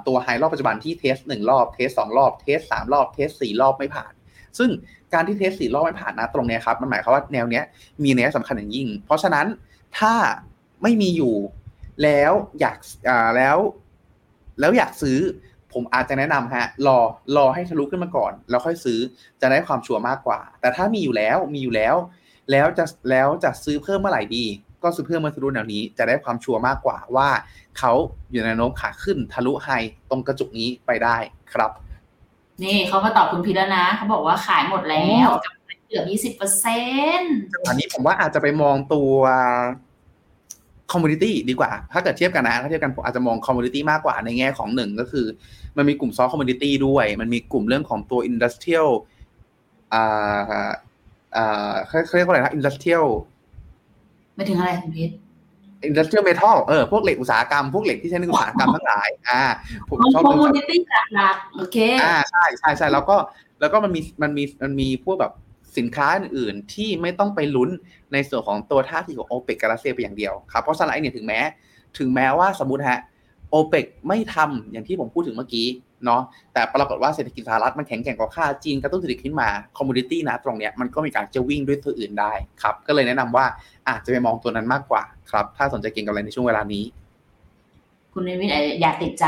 ตัวไฮรอบปัจจุบันที่เทสหนึ่งรอบเทสสองรอบเทสสามรอบเทสสี่รอบไม่ผ่าน ซึ่งการที่เทสสี่รอบไม่ผ่านนะตรงนี้ครับ มันหมายความว่าแนวเนี้ยมีนัยสำคัญอย่างยิ่ง เพราะฉะนั้นถ้าไม่มีอยู่แล้วอยากอ่าแล้ว แล้วอยากซื้อ ผมอาจจะแนะนำฮะ รอรอให้ทะลุขึ้นมาก่อน แล้วค่อยซื้อจะได้ความชัวร์มากกว่า แต่ถ้ามีอยู่แล้วมีอยู่แล้ว แล้วจะแล้วจะซื้อเพิ่มเมื่อไหร่ดี ก็ซื้อเพิ่มเมื่อทะลุแนวนี้ จะได้ความชัวร์มากกว่าว่าเขาอยู่ในนวโน้มขาขึ้นทะลุไฮตรงกระจุกนี้ไปได้ครับ นี่เขามาตอบคุณพีแล้วนะเขาบอกว่าขายหมดแล้วกับเกือบยี่สิบเปอร์เซ็นต์อันนี้ผมว่าอาจจะไปมองตัวcommodity ดีกว่า ถ้าเกิดเทียบกันนะถ้าเทียบกันผมอาจจะมอง commodity มากกว่าในแง่ของหนึ่งก็คือ มันมีกลุ่ม soft commodity ด้วย มันมีกลุ่มเรื่องของตัว industrial อ่าอ่าเขาเรียกว่าอะไรนะ industrialไม่ถึงอะไรคุณพีท industrial metal เออพวกเหล็กอุตสาหกรรม พวกเหล็กที่ใช้ในอุตสาหกรรมทั้งหลายอ่าผมชอบ commodi ty หลักๆโอเคอ่าใช่ใช่ใช่แล้วก็แล้วก็มันมีมันมีมันมีพวกแบบสินค้าอื่นๆที่ไม่ต้องไปลุ้นในส่วนของตัวท่าทีของโอเปกกับรัสเซียไปอย่างเดียวครับเพราะฉะนั้นเนี่ยถึงแม้ ถึงแม้ว่าสมมติฮะโอเปกไม่ทำอย่างที่ผมพูดถึงเมื่อกี้ เนาะแต่ปรากฏว่าเศรษฐกิจสหรัฐมันแข็งแกร่งกว่าคาด จีนกระตุ้นเศรษฐกิจขึ้นมา commodity นะตรงเนี้ยมันก็มีการจะวิ่งด้วยตัวอื่นได้ครับก็เลยแนะนำว่าอาจจะไปมองตัวนั้นมากกว่าครับถ้าสนใจเก่งกับอะไรในช่วงเวลานี้ คุณนิวิทย์อย่าติดใจ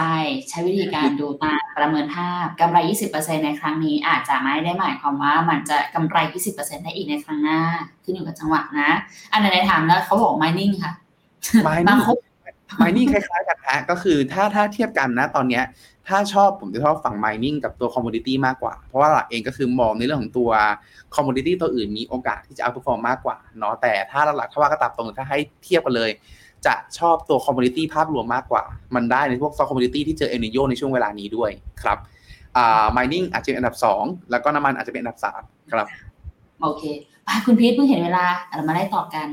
ใช้วิธีการดูตามประเมินภาพกำไร 20%ในครั้งนี้ อาจจะไม่ได้หมายความว่ามันจะกำไร 20%ได้อีกในครั้งหน้า ขึ้นอยู่กับจังหวะนะ อันไหนถามแล้วเขาบอก mining ค่ะ mining บางคน mining คล้ายๆกันฮะก็คือถ้าถ้าเทียบกันนะตอนเนี้ย ถ้าชอบผมจะชอบฝั่ง mining กับตัว commodity มากกว่า เพราะว่าหลักเองก็คือมองในเรื่องของตัว commodity ตัวอื่นมีโอกาสที่จะ outperform มากกว่าเนาะแต่ถ้าหลักๆถ้าว่าก็ตับตรงถ้าให้เทียบกันเลย จะชอบตัว commodity ภาพรวมมากกว่า มันได้ในพวก soft commodity ที่เจอ El Nino ในช่วงเวลานี้ด้วยครับอ่า mining อาจจะเป็นอันดับ 2 แล้วก็น้ำมันอาจจะเป็นอันดับ3ครับโอเคไปคุณพีทเพิ่งเห็นเวลาเรามาได้ตอบกัน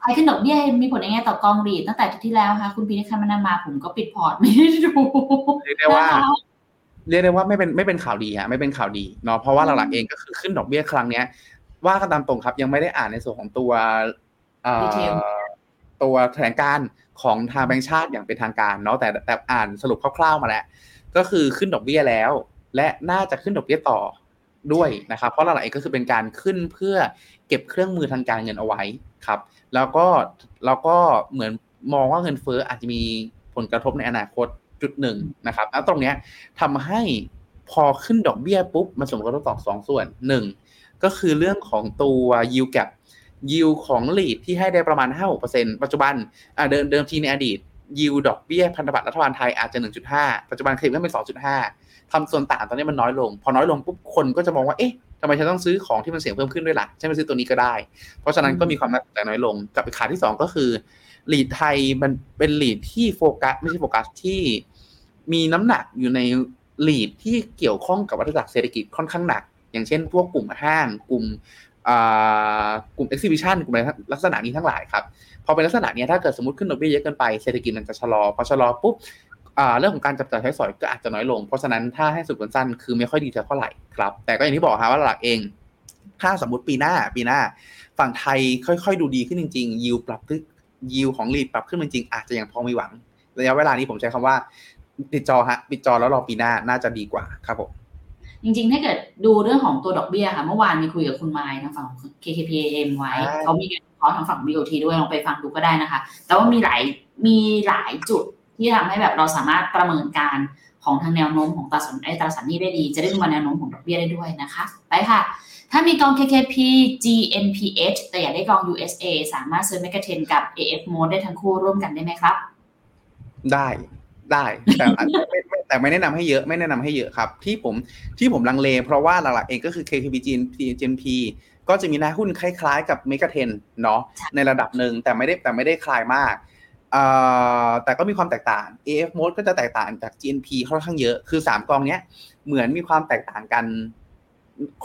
ใครขึ้นดอกเบี้ยมีผลยังไงต่อกองรีดตั้งแต่อาทิตย์ที่แล้วค่ะ คุณพีทคำนามาผมก็ปิดพอร์ตไม่ได้ดูเรียกได้ว่า เรียกได้ว่าไม่เป็นไม่เป็นข่าวดีฮะไม่เป็นข่าวดีเนาะเพราะว่าหลักๆเองก็คือขึ้นดอกเบี้ยครั้งเนี้ย ว่ากันตามตรงครับยังไม่ได้อ่านในส่วนของตัวเอ่อ Detail ตัวแถลงการของทางแบงก์ชาติอย่างเป็นทางการเนาะแต่แต่อ่านสรุปคร่าวๆมาแล้วก็คือขึ้นดอกเบี้ยแล้ว และน่าจะขึ้นดอกเบี้ยต่อด้วยนะครับ เพราะหลักๆเองก็คือเป็นการขึ้นเพื่อ เก็บเครื่องมือทางการเงินเอาไว้ครับ แล้วก็แล้วก็เหมือนมองว่าเงินเฟ้ออาจจะมีผลกระทบในอนาคตจุดหนึ่งนะครับแล้วตรงเนี้ยทำให้พอขึ้นดอกเบี้ยปุ๊บมันส่งผลกระทบต่อสองส่วนหนึ่งก็คือเรื่องของตัว yield gap ยิวของลีดที่ให้ได้ประมาณ 5-6%ปัจจุบันเดิมเดิมทีในอดีตยิวดอกเบี้ยพันธบัตรรัฐบาลไทยอาจจะ 1.5 ปัจจุบันเคยขึ้นเป็น 2.5ทำส่วนต่างตอนนี้มันน้อยลง พอน้อยลงปุ๊บคนก็จะมองว่า เอ๊ะ ทำไมฉันต้องซื้อของที่มันเสี่ยงเพิ่มขึ้นด้วยล่ะใช่ไหมซื้อตัวนี้ก็ได้ เพราะฉะนั้นก็มีความน่าสนใจน้อยลง กับอีกขาที่ 2 ก็คือลีดไทยมันเป็นลีดที่โฟกัสไม่ใช่โฟกัสที่มีน้ำหนักอยู่ในลีดที่เกี่ยวข้องกับวัฏจักรเศรษฐกิจค่อนข้างหนัก อย่างเช่น พวกกลุ่มห้างกลุ่มกลุ่ม exhibition กลุ่มอะไรลักษณะนี้ทั้งหลายครับ พอเป็นลักษณะนี้ถ้าเกิดสมมติขึ้นดอกเบี้ยเยอะเกินไปเศรษฐกิจมันจะชะลอ พอชะลอปุ๊บ เรื่องของการจับจ่ายใช้สอยก็อาจจะน้อยลง เพราะฉะนั้นถ้าให้สุดสั้นคือไม่ค่อยดีเท่าไหร่ครับ แต่ก็อย่างที่บอกครับว่าหลักเอง ถ้าสมมติปีหน้าปีหน้า ฝั่งไทยค่อยๆ ดูดีขึ้นจริงๆ ยิวปรับยิวของลีดปรับขึ้นจริงๆอาจจะยังพอมีหวังระยะเวลานี้ผมใช้คำว่าปิดจอฮะปิดจอแล้วรอปีหน้าน่าจะดีกว่าครับผมจริงๆ ถ้าเกิดดูเรื่องของตัวดอกเบี้ยค่ะ เมื่อวานมีคุยกับคุณไม้ทางฝั่ง KKPM ไว้ เขามีการขอทางฝั่ง BOT ด้วยลองไปฟังดูก็ได้นะคะ แต่ว่ามีหลายมีหลายจุด ที่ทำให้แบบเราสามารถประเมินการของทางแนวโน้มของตราสารไอ้ตราสารนี้ได้ดี จะได้ดูมาแนวโน้มของดอกเบี้ยได้ด้วยนะคะไปค่ะ ถ้ามีกอง KKP GNPH แต่อยากได้กอง USA สามารถซื้อเมกะเทนกับ AF Mode ได้ทั้งคู่ร่วมกันได้ไหมครับ ได้ได้แต่แต่ไม่แนะนำให้เยอะไม่แนะนำให้เยอะครับ ที่ผมที่ผมลังเล เพราะว่าหลักๆเองก็คือ KKP GNP ก็จะมีหน้าหุ้นคล้ายๆ กับเมกะเทนเนาะในระดับหนึ่งแต่ไม่ได้แต่ไม่ได้คลายมาก แต่ก็มีความแตกต่าง AF mode ก็จะแตกต่างจาก GNP ค่อนข้างเยอะ คือ 3 กองเนี้ยเหมือนมีความแตกต่างกัน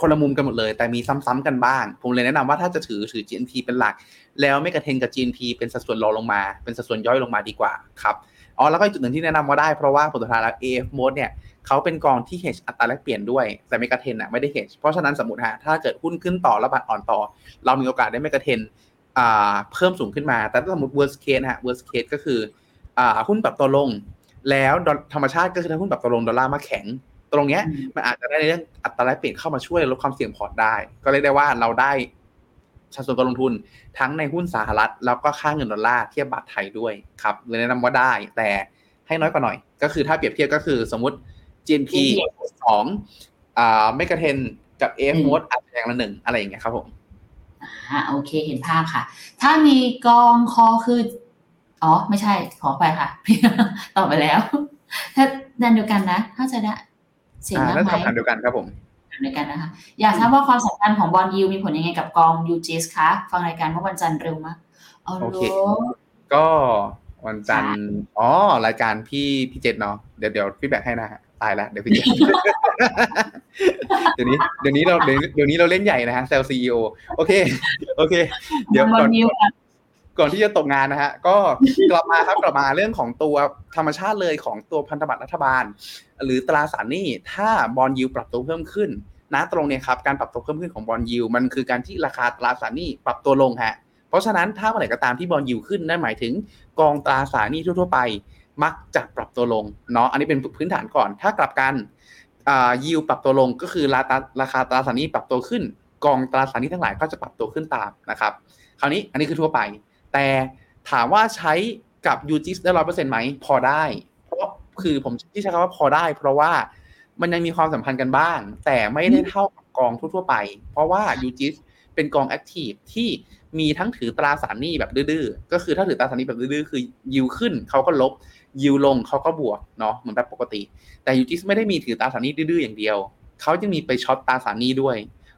คนละมุมกันหมดเลย แต่มีซ้ำๆกันบ้าง ผมเลยแนะนำว่าถ้าจะถือถือ GNP เป็นหลัก แล้วไม่กระเทนกับ GNP เป็นสัดส่วนรองลงมา เป็นสัดส่วนย่อยลงมาดีกว่าครับอ๋อแล้วก็จุดหนึ่งที่แนะนำว่าได้เพราะว่าผลสุดท้ายแล้ว AF mode เนี่ยเขาเป็นกองที่ hedge อัตราแลกเปลี่ยนด้วย แต่ไม่กระเทนอะไม่ได้ hedge เพราะฉะนั้นสมมติฮะถ้าเกิดหุ้นขึ้นต่อแล้วบัตรอ่อนต่อ เรามีโอกาสได้ไม่กระเทน เพิ่มสูงขึ้นมา แต่ถ้าสมมติ worst case ฮะ worst case ก็คือหุ้นปรับตัวลง แล้วธรรมชาติก็คือถ้าหุ้นปรับตัวลงดอลลาร์มาแข็ง ตรงเนี้ยมันอาจจะได้ในเรื่องอัตราแลกเปลี่ยนเข้ามาช่วยลดความเสี่ยงพอร์ตได้ ก็เรียกได้ว่าเราได้สัดส่วนการลงทุนทั้งในหุ้นสหรัฐ แล้วก็ค่าเงินดอลลาร์เทียบบาทไทยด้วยครับเลยแนะนำว่าได้แต่ให้น้อยกว่าหน่อย ก็คือถ้าเปรียบเทียบก็คือสมมติ GNP สองอ่าไม่กระเทนกับ AF mode อาจจะอย่างละหนึ่งอะไรอย่างเงี้ยครับผม อ่าโอเคเห็นภาพค่ะ ถ้ามีกองคอคือ อ๋อ ไม่ใช่ ขอไปค่ะตอบไปแล้ว ถ้าดันเดียวกันนะถ้าจะได้เสียงดังไหมคำเดียวกันครับผมเดียวกันนะคะ อยากทราบว่าความสำคัญของบอลยูมีผลยังไงกับกองยูจีสคะฟังรายการเมื่อวันจันทร์เร็วมากโอเค ก็วันจันทร์อ๋อรายการพี่พี่เจษเนาะเดี๋ยวเดี๋ยวพี่แบกให้นะฮะ ตายแล้วเดี๋ยวพี่เจษเดี๋ยวนี้เดี๋ยวนี้เราเดี๋ยวนี้เราเล่นใหญ่นะฮะเซลซีอีโอโอเค โอเค เดี๋ยวก่อนก่อนที่จะตกงานนะฮะก็กลับมาครับกลับมาเรื่องของตัวธรรมชาติเลยของตัวพันธบัตรรัฐบาล หรือตราสารหนี้ถ้าบอลยูปรับตัวเพิ่มขึ้นนะตรงเนี่ยครับการปรับตัวเพิ่มขึ้นของบอลยูมันคือการที่ราคาตราสารหนี้ปรับตัวลงฮะเพราะฉะนั้นถ้าเมื่อไหร่ก็ตามที่บอลยูขึ้นนั่นหมายถึงกองตราสารหนี้ทั่วๆไป มักจะปรับตัวลงเนาะอันนี้เป็นพื้นฐานก่อน ถ้ากลับกันยิวปรับตัวลงก็คือราคาราคาตราสารหนี้ปรับตัวขึ้น กองตราสารหนี้ทั้งหลายก็จะปรับตัวขึ้นตามนะครับ คราวนี้อันนี้คือทั่วไป แต่ถามว่าใช้กับ UGIS ได้ร้อยเปอร์เซ็นต์ไหมพอได้ เพราะคือผมที่ใช้คำว่าพอได้ เพราะว่ามันยังมีความสัมพันธ์กันบ้าง แต่ไม่ได้เท่ากับกองทั่วๆไป เพราะว่า UGIS เป็นกอง active ที่มีทั้งถือตราสารหนี้แบบดื้อๆ ก็คือถ้าถือตราสารหนี้แบบดื้อๆ คือยิวขึ้นเขาก็ลบ ยิวลงเขาก็บวกเนาะเหมือนแบบปกติ แต่ UGIS ไม่ได้มีถือตราสารหนี้ดื้อๆอย่างเดียวเขายังมีไป short ตราสารหนี้ด้วย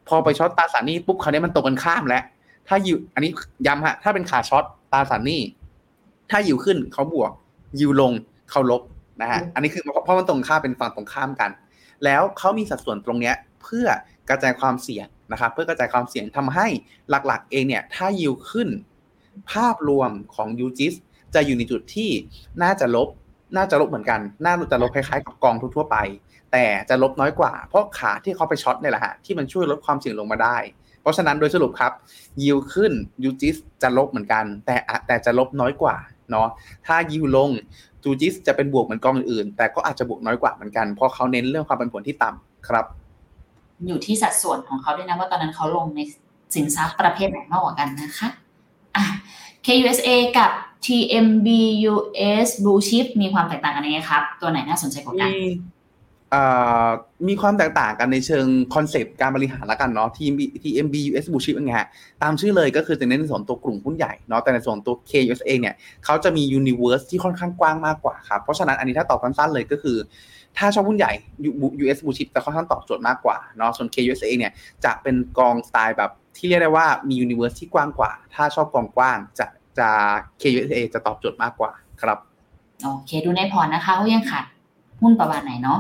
พอไปช็อตตราสารนี้ปุ๊บเขาเนี้ยมันตรงกันข้ามแล้ว ถ้ายิวอันนี้ย้ำฮะ ถ้าเป็นขาช็อตตราสารนี้ ถ้ายิวขึ้นเขาบวก ยิวลงเขาลบนะฮะอันนี้คือเพราะมันตรงข้ามเป็นฝั่งตรงข้ามกัน แล้วเขามีสัดส่วนตรงเนี้ยเพื่อกระจายความเสี่ยงนะครับเพื่อกระจายความเสี่ยงทำให้หลักๆ เองเนี่ยถ้ายิวขึ้น ภาพรวมของยูจิส จะอยู่ในจุดที่น่าจะลบ น่าจะลบเหมือนกัน น่าจะลบคล้ายๆกับกองทั่วไป แต่จะลบน้อยกว่า เพราะขาที่เขาไปช็อตเนี่ยแหละฮะที่มันช่วยลดความเสี่ยงลงมาได้ เพราะฉะนั้นโดยสรุปครับ ยิวขึ้นยูจิสจะลบเหมือนกัน แต่แต่จะลบน้อยกว่าเนาะถ้ายิวลงจูจิสจะเป็นบวกเหมือนกองอื่น แต่ก็อาจจะบวกน้อยกว่าเหมือนกันเพราะเขาเน้นเรื่องความเป็นผลที่ต่ำครับ อยู่ที่สัดส่วนของเขาด้วยนะว่าตอนนั้นเขาลงในสินทรัพย์ประเภทไหนมากกว่ากันนะคะอะ KUSA กับ TMBUS Blue Chip มีความแตกต่างกันยังไงครับ ตัวไหนน่าสนใจกว่ากันมีความแตกต่างกันในเชิงคอนเซปต์การบริหารละกันเนาะ TMB TMB US Blue Chip ยังไงฮะตามชื่อเลยก็คือจะเน้นในส่วนตัวกลุ่มหุ้นใหญ่เนาะแต่ในส่วนตัว KUS เองเนี่ยเขาจะมี universe ที่ค่อนข้างกว้างมากกว่าครับ เพราะฉะนั้นอันนี้ถ้าตอบสั้นๆเลยก็คือ ถ้าชอบหุ้นใหญ่ US Blue Chip จะค่อนข้างตอบโจทย์มากกว่าเนาะส่วน KUS เองเนี่ยจะเป็นกองสไตล์แบบที่เรียกได้ว่ามี universe ที่กว้างกว่า ถ้าชอบกองกว้างจะ จะ KUSA จะตอบโจทย์มากกว่าครับโอเคดูในพอร์ตนะคะเขายังขาดหุ้นประมาณไหนเนาะ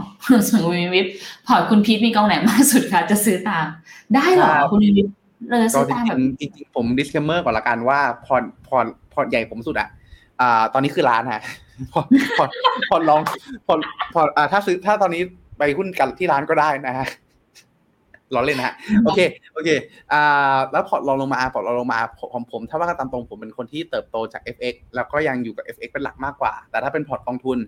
ส่วนคุณวิทพอร์ตคุณพีทมีกองไหนมากสุดคะจะซื้อตาม ได้เหรอคุณวิทเลยก็ซื้อจตามแบบริงๆจริงๆผม disclaimer ก่อนละกันว่าพอร์ตพอร์ตพอร์ตใหญ่ผมสุดอะอ่า ตอนนี้คือร้านฮะพอร์ตพอร์ตพอร์ตลองพอร์ตพอร์ตอ่าถ้าซื้อถ้าตอนนี้ไปหุ้นกันที่ร้านก็ได้นะฮะ ล้อเล่นนะฮะโอเคโอเคอ่าแล้วพอร์ตลองลงมาพอร์ตลองลงมาของผม ถ้าว่ากันตามตรงผมเป็นคนที่เติบโตจาก FX แล้วก็ยังอยู่กับ FX เป็นหลักมากกว่า แต่ถ้าเป็นพอร์ตกองทุน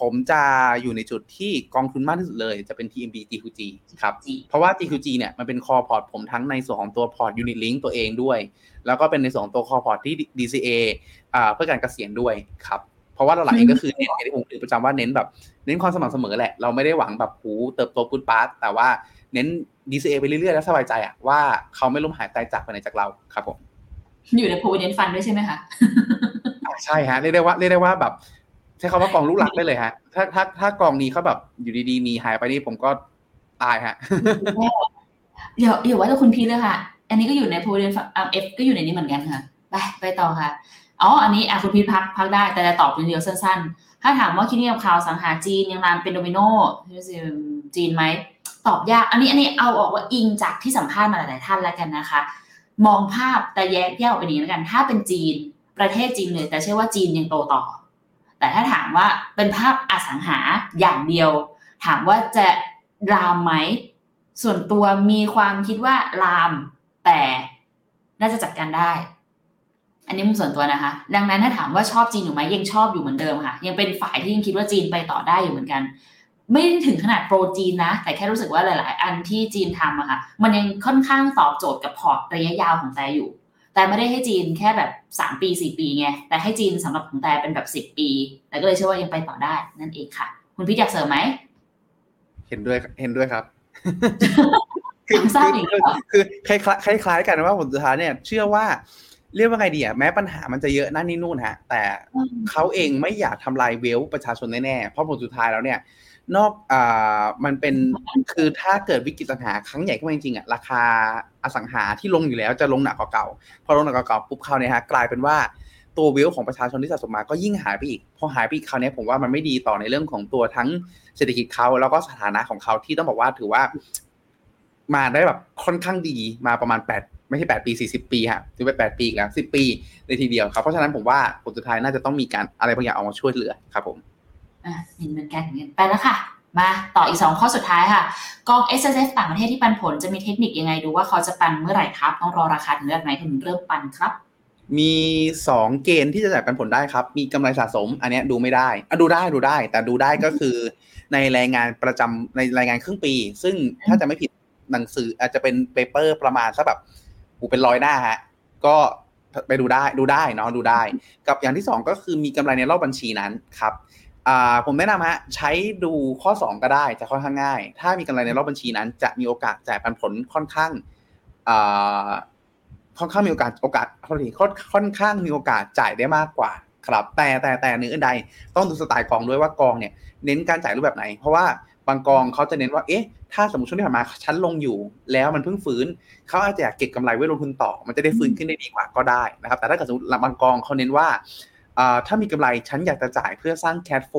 ผมจะอยู่ในจุดที่กองทุนมากที่สุดเลย จะเป็น TMB GQG ครับเพราะว่า GQG เนี่ยมันเป็น core พอร์ตผมทั้งในส่วนของตัวพอร์ต Unit Link ตัวเองด้วย แล้วก็เป็นในส่วนของตัว core พอร์ตที่ DCA อ่าเพื่อการเกษียณด้วยครับเพราะว่าหลักๆเองก็คือเน้นอย่างที่ผมคือประจำว่าเน้นแบบ เน้นความสม่ำเสมอแหละ เราไม่ได้หวังแบบหูเติบโตพรวดพราดแต่ว่าเน้น DCA ไปเรื่อยๆแล้วสบายใจอะว่าเขาไม่ล้มหายตายจากไปไหนจากเราครับผม อยู่ใน provident fund ด้วยใช่ไหมคะอ่าใช่ฮะเรียกได้ว่าเรียกได้ว่าแบบใช้คำว่ากองลูกหลักได้เลยฮะ ถ้าถ้าถ้ากองนี้เขาแบบอยู่ดีๆ มีหายไปนี่ผมก็ตายฮะเดี๋ยวเดี๋ยวว่าแต่คุณพีทเลยค่ะ อันนี้ก็อยู่ใน provident fund อ่า F ก็อยู่ในนี้เหมือนกันค่ะ ไปไปต่อค่ะอ๋ออันนี้อะคุณพีทพักพักได้แต่จะตอบเดียวๆสั้นๆ ถ้าถามว่าคิดนี่กับข่าวสังหาจีนยังนานเป็นโดมิโนจีนไหมตอบยาก อันนี้อันนี้เอาออกว่าอิงจากที่สัมภาษณ์มาหลายๆท่านแล้วกันนะคะ มองภาพแต่แยกแยกออกเป็นอย่างนี้แล้วกัน ถ้าเป็นจีนประเทศจีนเลย แต่เชื่อว่าจีนยังโตต่อ แต่ถ้าถามว่าเป็นภาพอสังหาอย่างเดียว ถามว่าจะรามไหมส่วนตัวมีความคิดว่าลามแต่น่าจะจัดการได้ อันนี้มุมส่วนตัวนะคะ ดังนั้นถ้าถามว่าชอบจีนอยู่ไหมยังชอบอยู่เหมือนเดิมค่ะ ยังเป็นฝ่ายที่ยังคิดว่าจีนไปต่อได้อยู่เหมือนกัน ไม่ได้ถึงขนาดโปรจีนนะ แต่แค่รู้สึกว่าหลาย ๆ อันที่จีนทำอะค่ะ มันยังค่อนข้างตอบโจทย์กับพอร์ตระยะยาวของแต่อยู่ แต่ไม่ได้ให้จีนแค่แบบสามปีสี่ปีไง แต่ให้จีนสำหรับของแต่เป็นแบบสิบปีแต่ก็เลยเชื่อว่ายังไปต่อได้นั่นเองค่ะ คุณพี่อยากเสริมไหม เห็นด้วยเห็นด้วยครับทราบอีกเหรอคือคล้ายๆคล้ายๆกันว่าผลสุดท้ายเนี่ย เชื่อว่า เรียกว่าไงดีอะแม้ปัญหามันจะเยอะนั่นนี่นู่นฮะ แต่เขาเองไม่อยากทำลายเวลประชาชนแน่ๆเพราะผลสุดท้ายแล้วเนี่ย นอกอ่ามันเป็นคือถ้าเกิดวิกฤตปัญหาครั้งใหญ่ขึ้นมาจริงๆอะราคาอสังหาที่ลงอยู่แล้วจะลงหนักกว่าเก่าพอลงหนักกว่าเก่าปุ๊บเขาวเนี่ยฮะกลายเป็นว่าตัวเวลของประชาชนที่สะสมมาก็ยิ่งหายไปอีกพอหายไปอีกคราวนี้ผมว่ามันไม่ดีต่อในเรื่องของตัวทั้งเศรษฐกิจเขาแล้วก็สถานะของเขาที่ต้องบอกว่าถือว่า มาได้แบบค่อนข้างดีมาประมาณแปด ไม่ใช่แปดปีสี่สิบปีฮะถือไปแปดปีอีกแล้วสิบปีเลยทีเดียวครับ เพราะฉะนั้นผมว่าผลสุดท้ายน่าจะต้องมีการอะไรบางอย่างออกมาช่วยเหลือครับผมอะเห็นเหมือนกันเห็นกันไปแล้วค่ะ มาต่ออีกสองข้อสุดท้ายค่ะ กอง S S F ต่างประเทศที่ปันผลจะมีเทคนิคยังไงดูว่าเขาจะปันเมื่อไหร่ครับ ต้องรอราคาถึงระดับไหนถึงเริ่มปันครับ มีสองเกณฑ์ที่จะจ่ายปันผลได้ครับ มีกำไรสะสม อันเนี้ยดูไม่ได้อะดูได้ดูได้ แต่ดูได้ก็คือ ในรายงานประจำในรายงานครึ่งปี ซึ่งถ้าจะไม่ผิดหนังสืออาจจะเป็นเปเปอร์ประมาณสักแบบ อูเป็นร้อยหน้าฮะ ก็ไปดูได้ดูได้เนาะดูได้ กับอย่างที่สองก็คือมีกำไรในรอบบัญชีนั้นครับผมแนะนำฮะใช้ดูข้อ 2 ก็ได้จะค่อนข้างง่าย ถ้ามีกำไรในรอบบัญชีนั้น จะมีโอกาสจ่ายปันผลค่อนข้างค่อนข้างมีโอกาสโอกาสค่อนค่อนข้างมีโอกาสจ่ายได้มากกว่า ครับ แต่แต่แต่เนื้อใดต้องดูสไตล์กองด้วยว่ากองเนี่ยเน้นการจ่ายรูปแบบไหน เพราะว่า บางกองเขาจะเน้นว่า เอ๊ะ ถ้าสมมติช่วงที่ผ่านมาชั้นลงอยู่ แล้วมันเพิ่งฟื้น เขาอาจจะอยากเก็บกำไรไว้ลงทุนต่อ มันจะได้ฟื้นขึ้นได้ดีกว่าก็ได้นะครับ แต่ถ้าเกิดสมมติบางกองเขาเน้นว่าถ้ามีกำไรฉันอยากจะจ่ายเพื่อสร้างแคดโฟ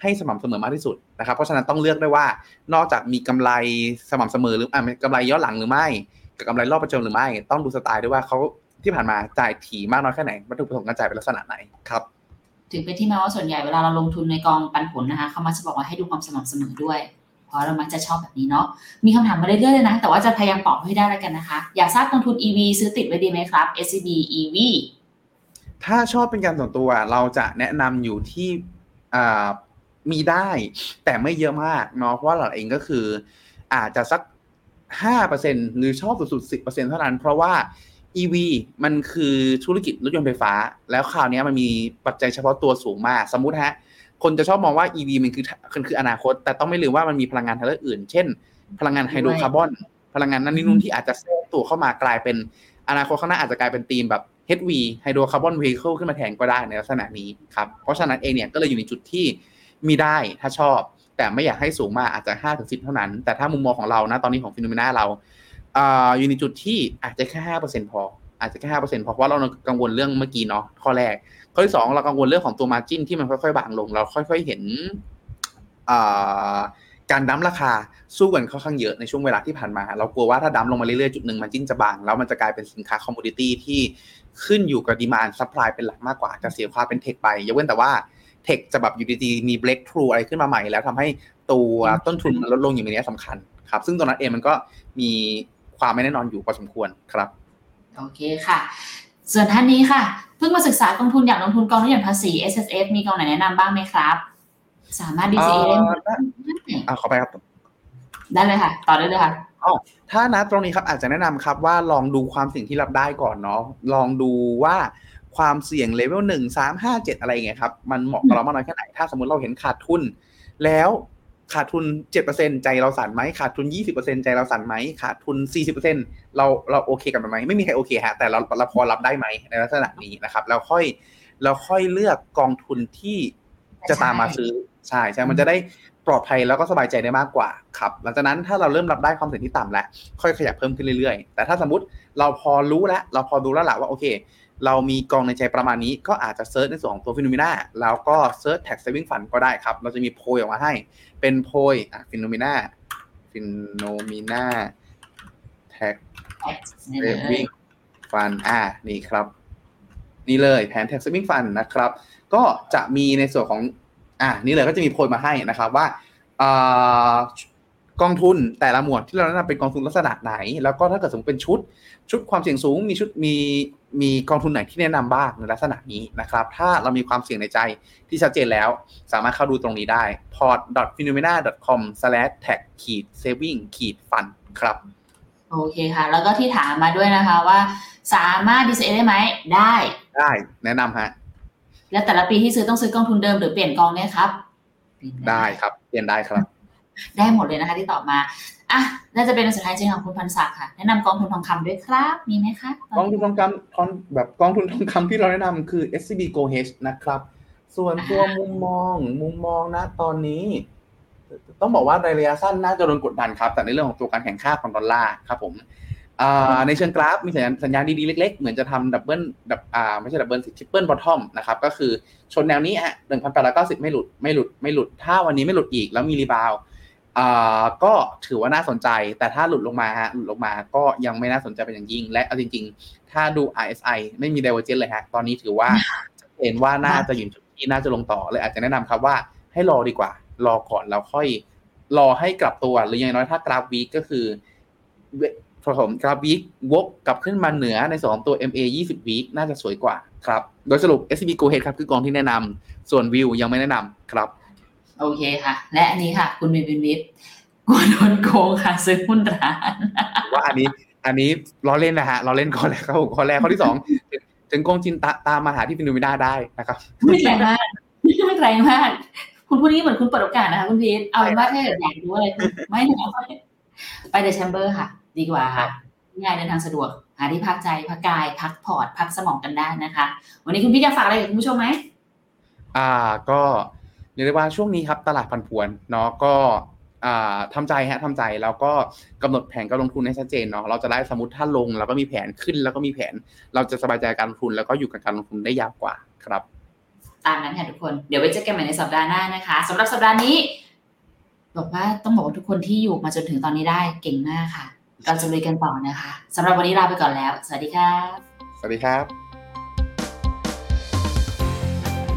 ให้สม่ำเสมอมากที่สุดนะครับ เพราะฉะนั้นต้องเลือกได้ว่า นอกจากมีกำไรสม่ำเสมอหรืออ่ากำไรย้อนหลังหรือไม่ กับกำไรรอบประจำหรือไม่ ต้องดูสไตล์ด้วยว่าเขาที่ผ่านมาจ่ายถี่มากน้อยแค่ไหนวัตถุประสงค์การจ่ายเป็นลักษณะไหนครับ ถึงเป็นที่มาว่าส่วนใหญ่เวลาเราลงทุนในกองปันผลนะคะเขามักจะบอกว่าให้ดูความสม่ำเสมอด้วยเพราะเรามักจะชอบแบบนี้เนาะมีคำถามมาเรื่อยๆเลยนะ แต่ว่าจะพยายามตอบให้ได้แล้วกันนะคะ อยากทราบกองทุน EV ซื้อติดไว้ดีไหมครับ SCB EV ถ้าชอบเป็นการส่วนตัวเราจะแนะนำอยู่ที่มีได้แต่ไม่เยอะมากเนาะเพราะเราเองก็คืออาจจะสักห้าเปอร์เซ็นหรือชอบสุดๆสิบเปอร์เซ็นเท่านั้น เพราะว่า EV มันคือธุรกิจรถยนต์ไฟฟ้า แล้วคราวนี้มันมีปัจจัยเฉพาะตัวสูงมาก สมมุติฮะ คนจะชอบมองว่า EV มันคือมันคืออนาคต แต่ต้องไม่ลืมว่ามันมีพลังงานทางเลือกอื่น เช่น พลังงานไฮโดรคาร์บอน พลังงานนั่นนี่นู่นที่อาจจะแทรกตัวเข้ามากลายเป็นอนาคตข้างหน้าอาจจะกลายเป็นธีมแบบ HV hydrocarbon vehicle ขึ้นมาแทนก็ได้ในลักษณะนี้ครับ เพราะฉะนั้นเองเนี่ยก็เลยอยู่ในจุดที่มีได้ถ้าชอบ แต่ไม่อยากให้สูงมากอาจจะห้าถึงสิบเท่านั้น แต่ถ้ามุมมองของเรานะตอนนี้ของ Finnomena เรา อ่าอยู่ในจุดที่อาจจะแค่ห้าเปอร์เซ็นต์พอ อาจจะแค่ห้าเปอร์เซ็นต์พอเพราะเรากังวลเรื่องเมื่อกี้เนาะข้อแรก ข้อที่สองเรากังวลเรื่องของตัว margin ที่มันค่อยๆบางลง เราค่อย ๆเห็นการ dump ราคาสู้กันค่อนข้างเยอะในช่วงเวลาที่ผ่านมา เรากลัวว่าถ้า dump ลงมาเรื่อยๆจุดหนึ่ง margin จะบาง แล้วมันจะกลายเป็นสินค้า commodity ที่ขึ้นอยู่กับ demand supply เป็นหลักมากกว่าจะเสียความเป็น tech ไปยกเว้นแต่ว่า tech จะแบบอยู่ดีๆมี breakthrough อะไรขึ้นมาใหม่แล้วทำให้ตัวต้นทุนมันลดลงอย่างนี้สำคัญครับ ซึ่งตรงนั้นเองมันก็มี ความไม่แน่นอนอยู่พอสมควรครับ โอเคค่ะ ส่วนท่านนี้ค่ะ เพิ่งมาศึกษากองทุนอยากลงทุนกองทุนอย่างภาษี S S F มีกองไหนแนะนำบ้างไหมครับ สามารถ DCA ได้ไหมอ่าขอไปครับ ได้เลยค่ะ ต่อได้เลยค่ะถ้านะตรงนี้ครับอาจจะแนะนำครับว่าลองดูความเสี่ยงที่รับได้ก่อนเนาะลองดูว่าความเสี่ยงเลเวลหนึ่งสามห้าเจ็ดอะไรเงี้ยครับมันเหมาะกับเรามากน้อยแค่ไหนถ้าสมมติเราเห็นขาดทุน แล้ว ขาดทุนเจ็ดเปอร์เซ็นใจเราสั่นไหมขาดทุนยี่สิบเปอร์เซ็นใจเราสั่นไหมขาดทุนสี่สิบเปอร์เซ็นต์เราเราโอเคกับมันไหมไม่มีใครโอเคฮะแต่เราเราพอรับได้ไหมในลักษณะนี้นะครับแล้วค่อยเราค่อยเลือกกองทุนที่จะตามมาซื้อใช่ใช่มันจะได้ปลอดภัยแล้วก็สบายใจได้มากกว่าครับ หลังจากนั้นถ้าเราเริ่มรับได้ความเสี่ยงที่ต่ำแล้วค่อยขยับเพิ่มขึ้นเรื่อยๆ แต่ถ้าสมมติเราพอรู้แล้วเราพอดูแล้วแหละว่าโอเค เรามีกองในใจประมาณนี้ก็อาจจะ search ในส่วนของตัว Finnomenaแล้วก็ search tax saving fund ก็ได้ครับ เราจะมีโพยออกมาให้ เป็นโพยอะ Finnomena Finnomena tax saving fund อ่านี่ครับ นี่เลยแผน tax saving fund นะครับ ก็จะมีในส่วนของอ่านี่เลยก็จะมีโพยมาให้นะครับว่ากองทุนแต่ละหมวดที่เราแนะนำเป็นกองทุนลักษณะไหน แล้วก็ถ้าเกิดสมมติเป็นชุด ชุดความเสี่ยงสูง มีชุดมี มีกองทุนไหนที่แนะนำบ้างในลักษณะนี้นะครับ ถ้าเรามีความเสี่ยงในใจที่ชัดเจนแล้ว สามารถเข้าดูตรงนี้ได้ port.phenomena.com/tag ขีด saving ขีด fund ครับโอเคค่ะ แล้วก็ที่ถามมาด้วยนะคะว่า สามารถ DCA ได้ไหม ได้ ได้แนะนำฮะ แล้วแต่ละปีที่ซื้อต้องซื้อกองทุนเดิมหรือเปลี่ยนกองเนี่ยครับ ได้ครับ เปลี่ยนได้ครับ ได้หมดเลยนะคะที่ตอบมา อะน่าจะเป็นสุดท้ายจริงของคุณพันศักดิ์ค่ะแนะนำกองทุนทองคำด้วยครับ มีไหมคะกองทุนทองคำกองแบบกองทุนทองคำที่เราแนะนำคือ SCB Gold Hedge นะครับ ส่วนตัวมุมมองมุมมองนะตอนนี้ ต้องบอกว่าในระยะสั้นน่าจะโดนกดดันครับ แต่ในเรื่องของตัวการแข็งค่าของดอลลาร์ครับผมในเชิงกราฟมีสัญญาณสัญญาณดีๆ เล็กๆ เหมือนจะทำ double ดับอ่าไม่ใช่ double สิ triple bottom นะครับก็คือชนแนวนี้อะหนึ่งพันแปดร้อยเก้าสิบไม่หลุดไม่หลุดไม่หลุดถ้าวันนี้ไม่หลุดอีกแล้วมี rebound อ่าก็ถือว่าน่าสนใจ แต่ถ้าหลุดลงมาฮะหลุดลงมาก็ยังไม่น่าสนใจเป็นอย่างยิ่ง และเอาจริง ๆ ถ้าดู RSI ไม่มี divergence เลยฮะตอนนี้ถือว่าเห็นว่าน่าจะอยู่จุดที่น่าจะลงต่อเลยอาจจะแนะนำครับว่าให้รอดีกว่า รอก่อนแล้วค่อย รอให้กลับตัวหรืออย่างน้อยถ้ากราฟวีก็คือผมกราฟวีกวกกลับขึ้นมาเหนือในส่วนของตัว MA 20วีคน่าจะสวยกว่าครับโดยสรุป SCB Go Ahead ครับคือกองที่แนะนำส่วนวิวยังไม่แนะนำครับ โอเคค่ะ และอันนี้ค่ะ คุณวินวินวิทกลัวโดนโกงค่ะ ซื้อหุ้นร้าน ว่าอันนี้อันนี้ล้อเล่นนะฮะล้อเล่นข้อแรกครับข้อแรกข้อที่สองถึงโกงจินตามมาหาที่ฟิโนมิน่าได้นะครับไม่แรงมากไม่แรงมากคุณพูดนี้เหมือนคุณเปิดโอกาสนะคะคุณพีทเอาเป็นว่าถ้าเกิดอยากรู้อะไรไม่ไปเดอะแชมเบอร์ค่ะ ดีกว่าค่ะง่ายเดินทางสะดวก หาที่พักใจพักกาย พักผ่อนพักสมองกันได้นะคะ วันนี้คุณพี่จะฝากอะไรกับคุณผู้ชมไหมอ่าก็ เรียกได้ว่าช่วงนี้ครับตลาดผันผวนเนาะก็อ่าทำใจฮะทำใจแล้วก็กำหนดแผนการลงทุนให้ชัดเจนเนาะเราจะได้สมมติถ้าลงเราก็มีแผนขึ้น แล้วก็มีแผน เราจะสบายใจการลงทุนแล้วก็อยู่กับการลงทุนได้ยาวกว่าครับ ตามนั้นค่ะทุกคนเดี๋ยวไว้เจอกันใหม่ในสัปดาห์หน้านะคะสำหรับสัปดาห์นี้บอกว่าต้องบอกว่าทุกคนที่อยู่มาจนถึงตอนนี้ได้เก่งมากค่ะ เราจะลุยกันต่อนะคะสำหรับวันนี้ลาไปก่อนแล้ว สวัสดีครับ สวัสดีครับ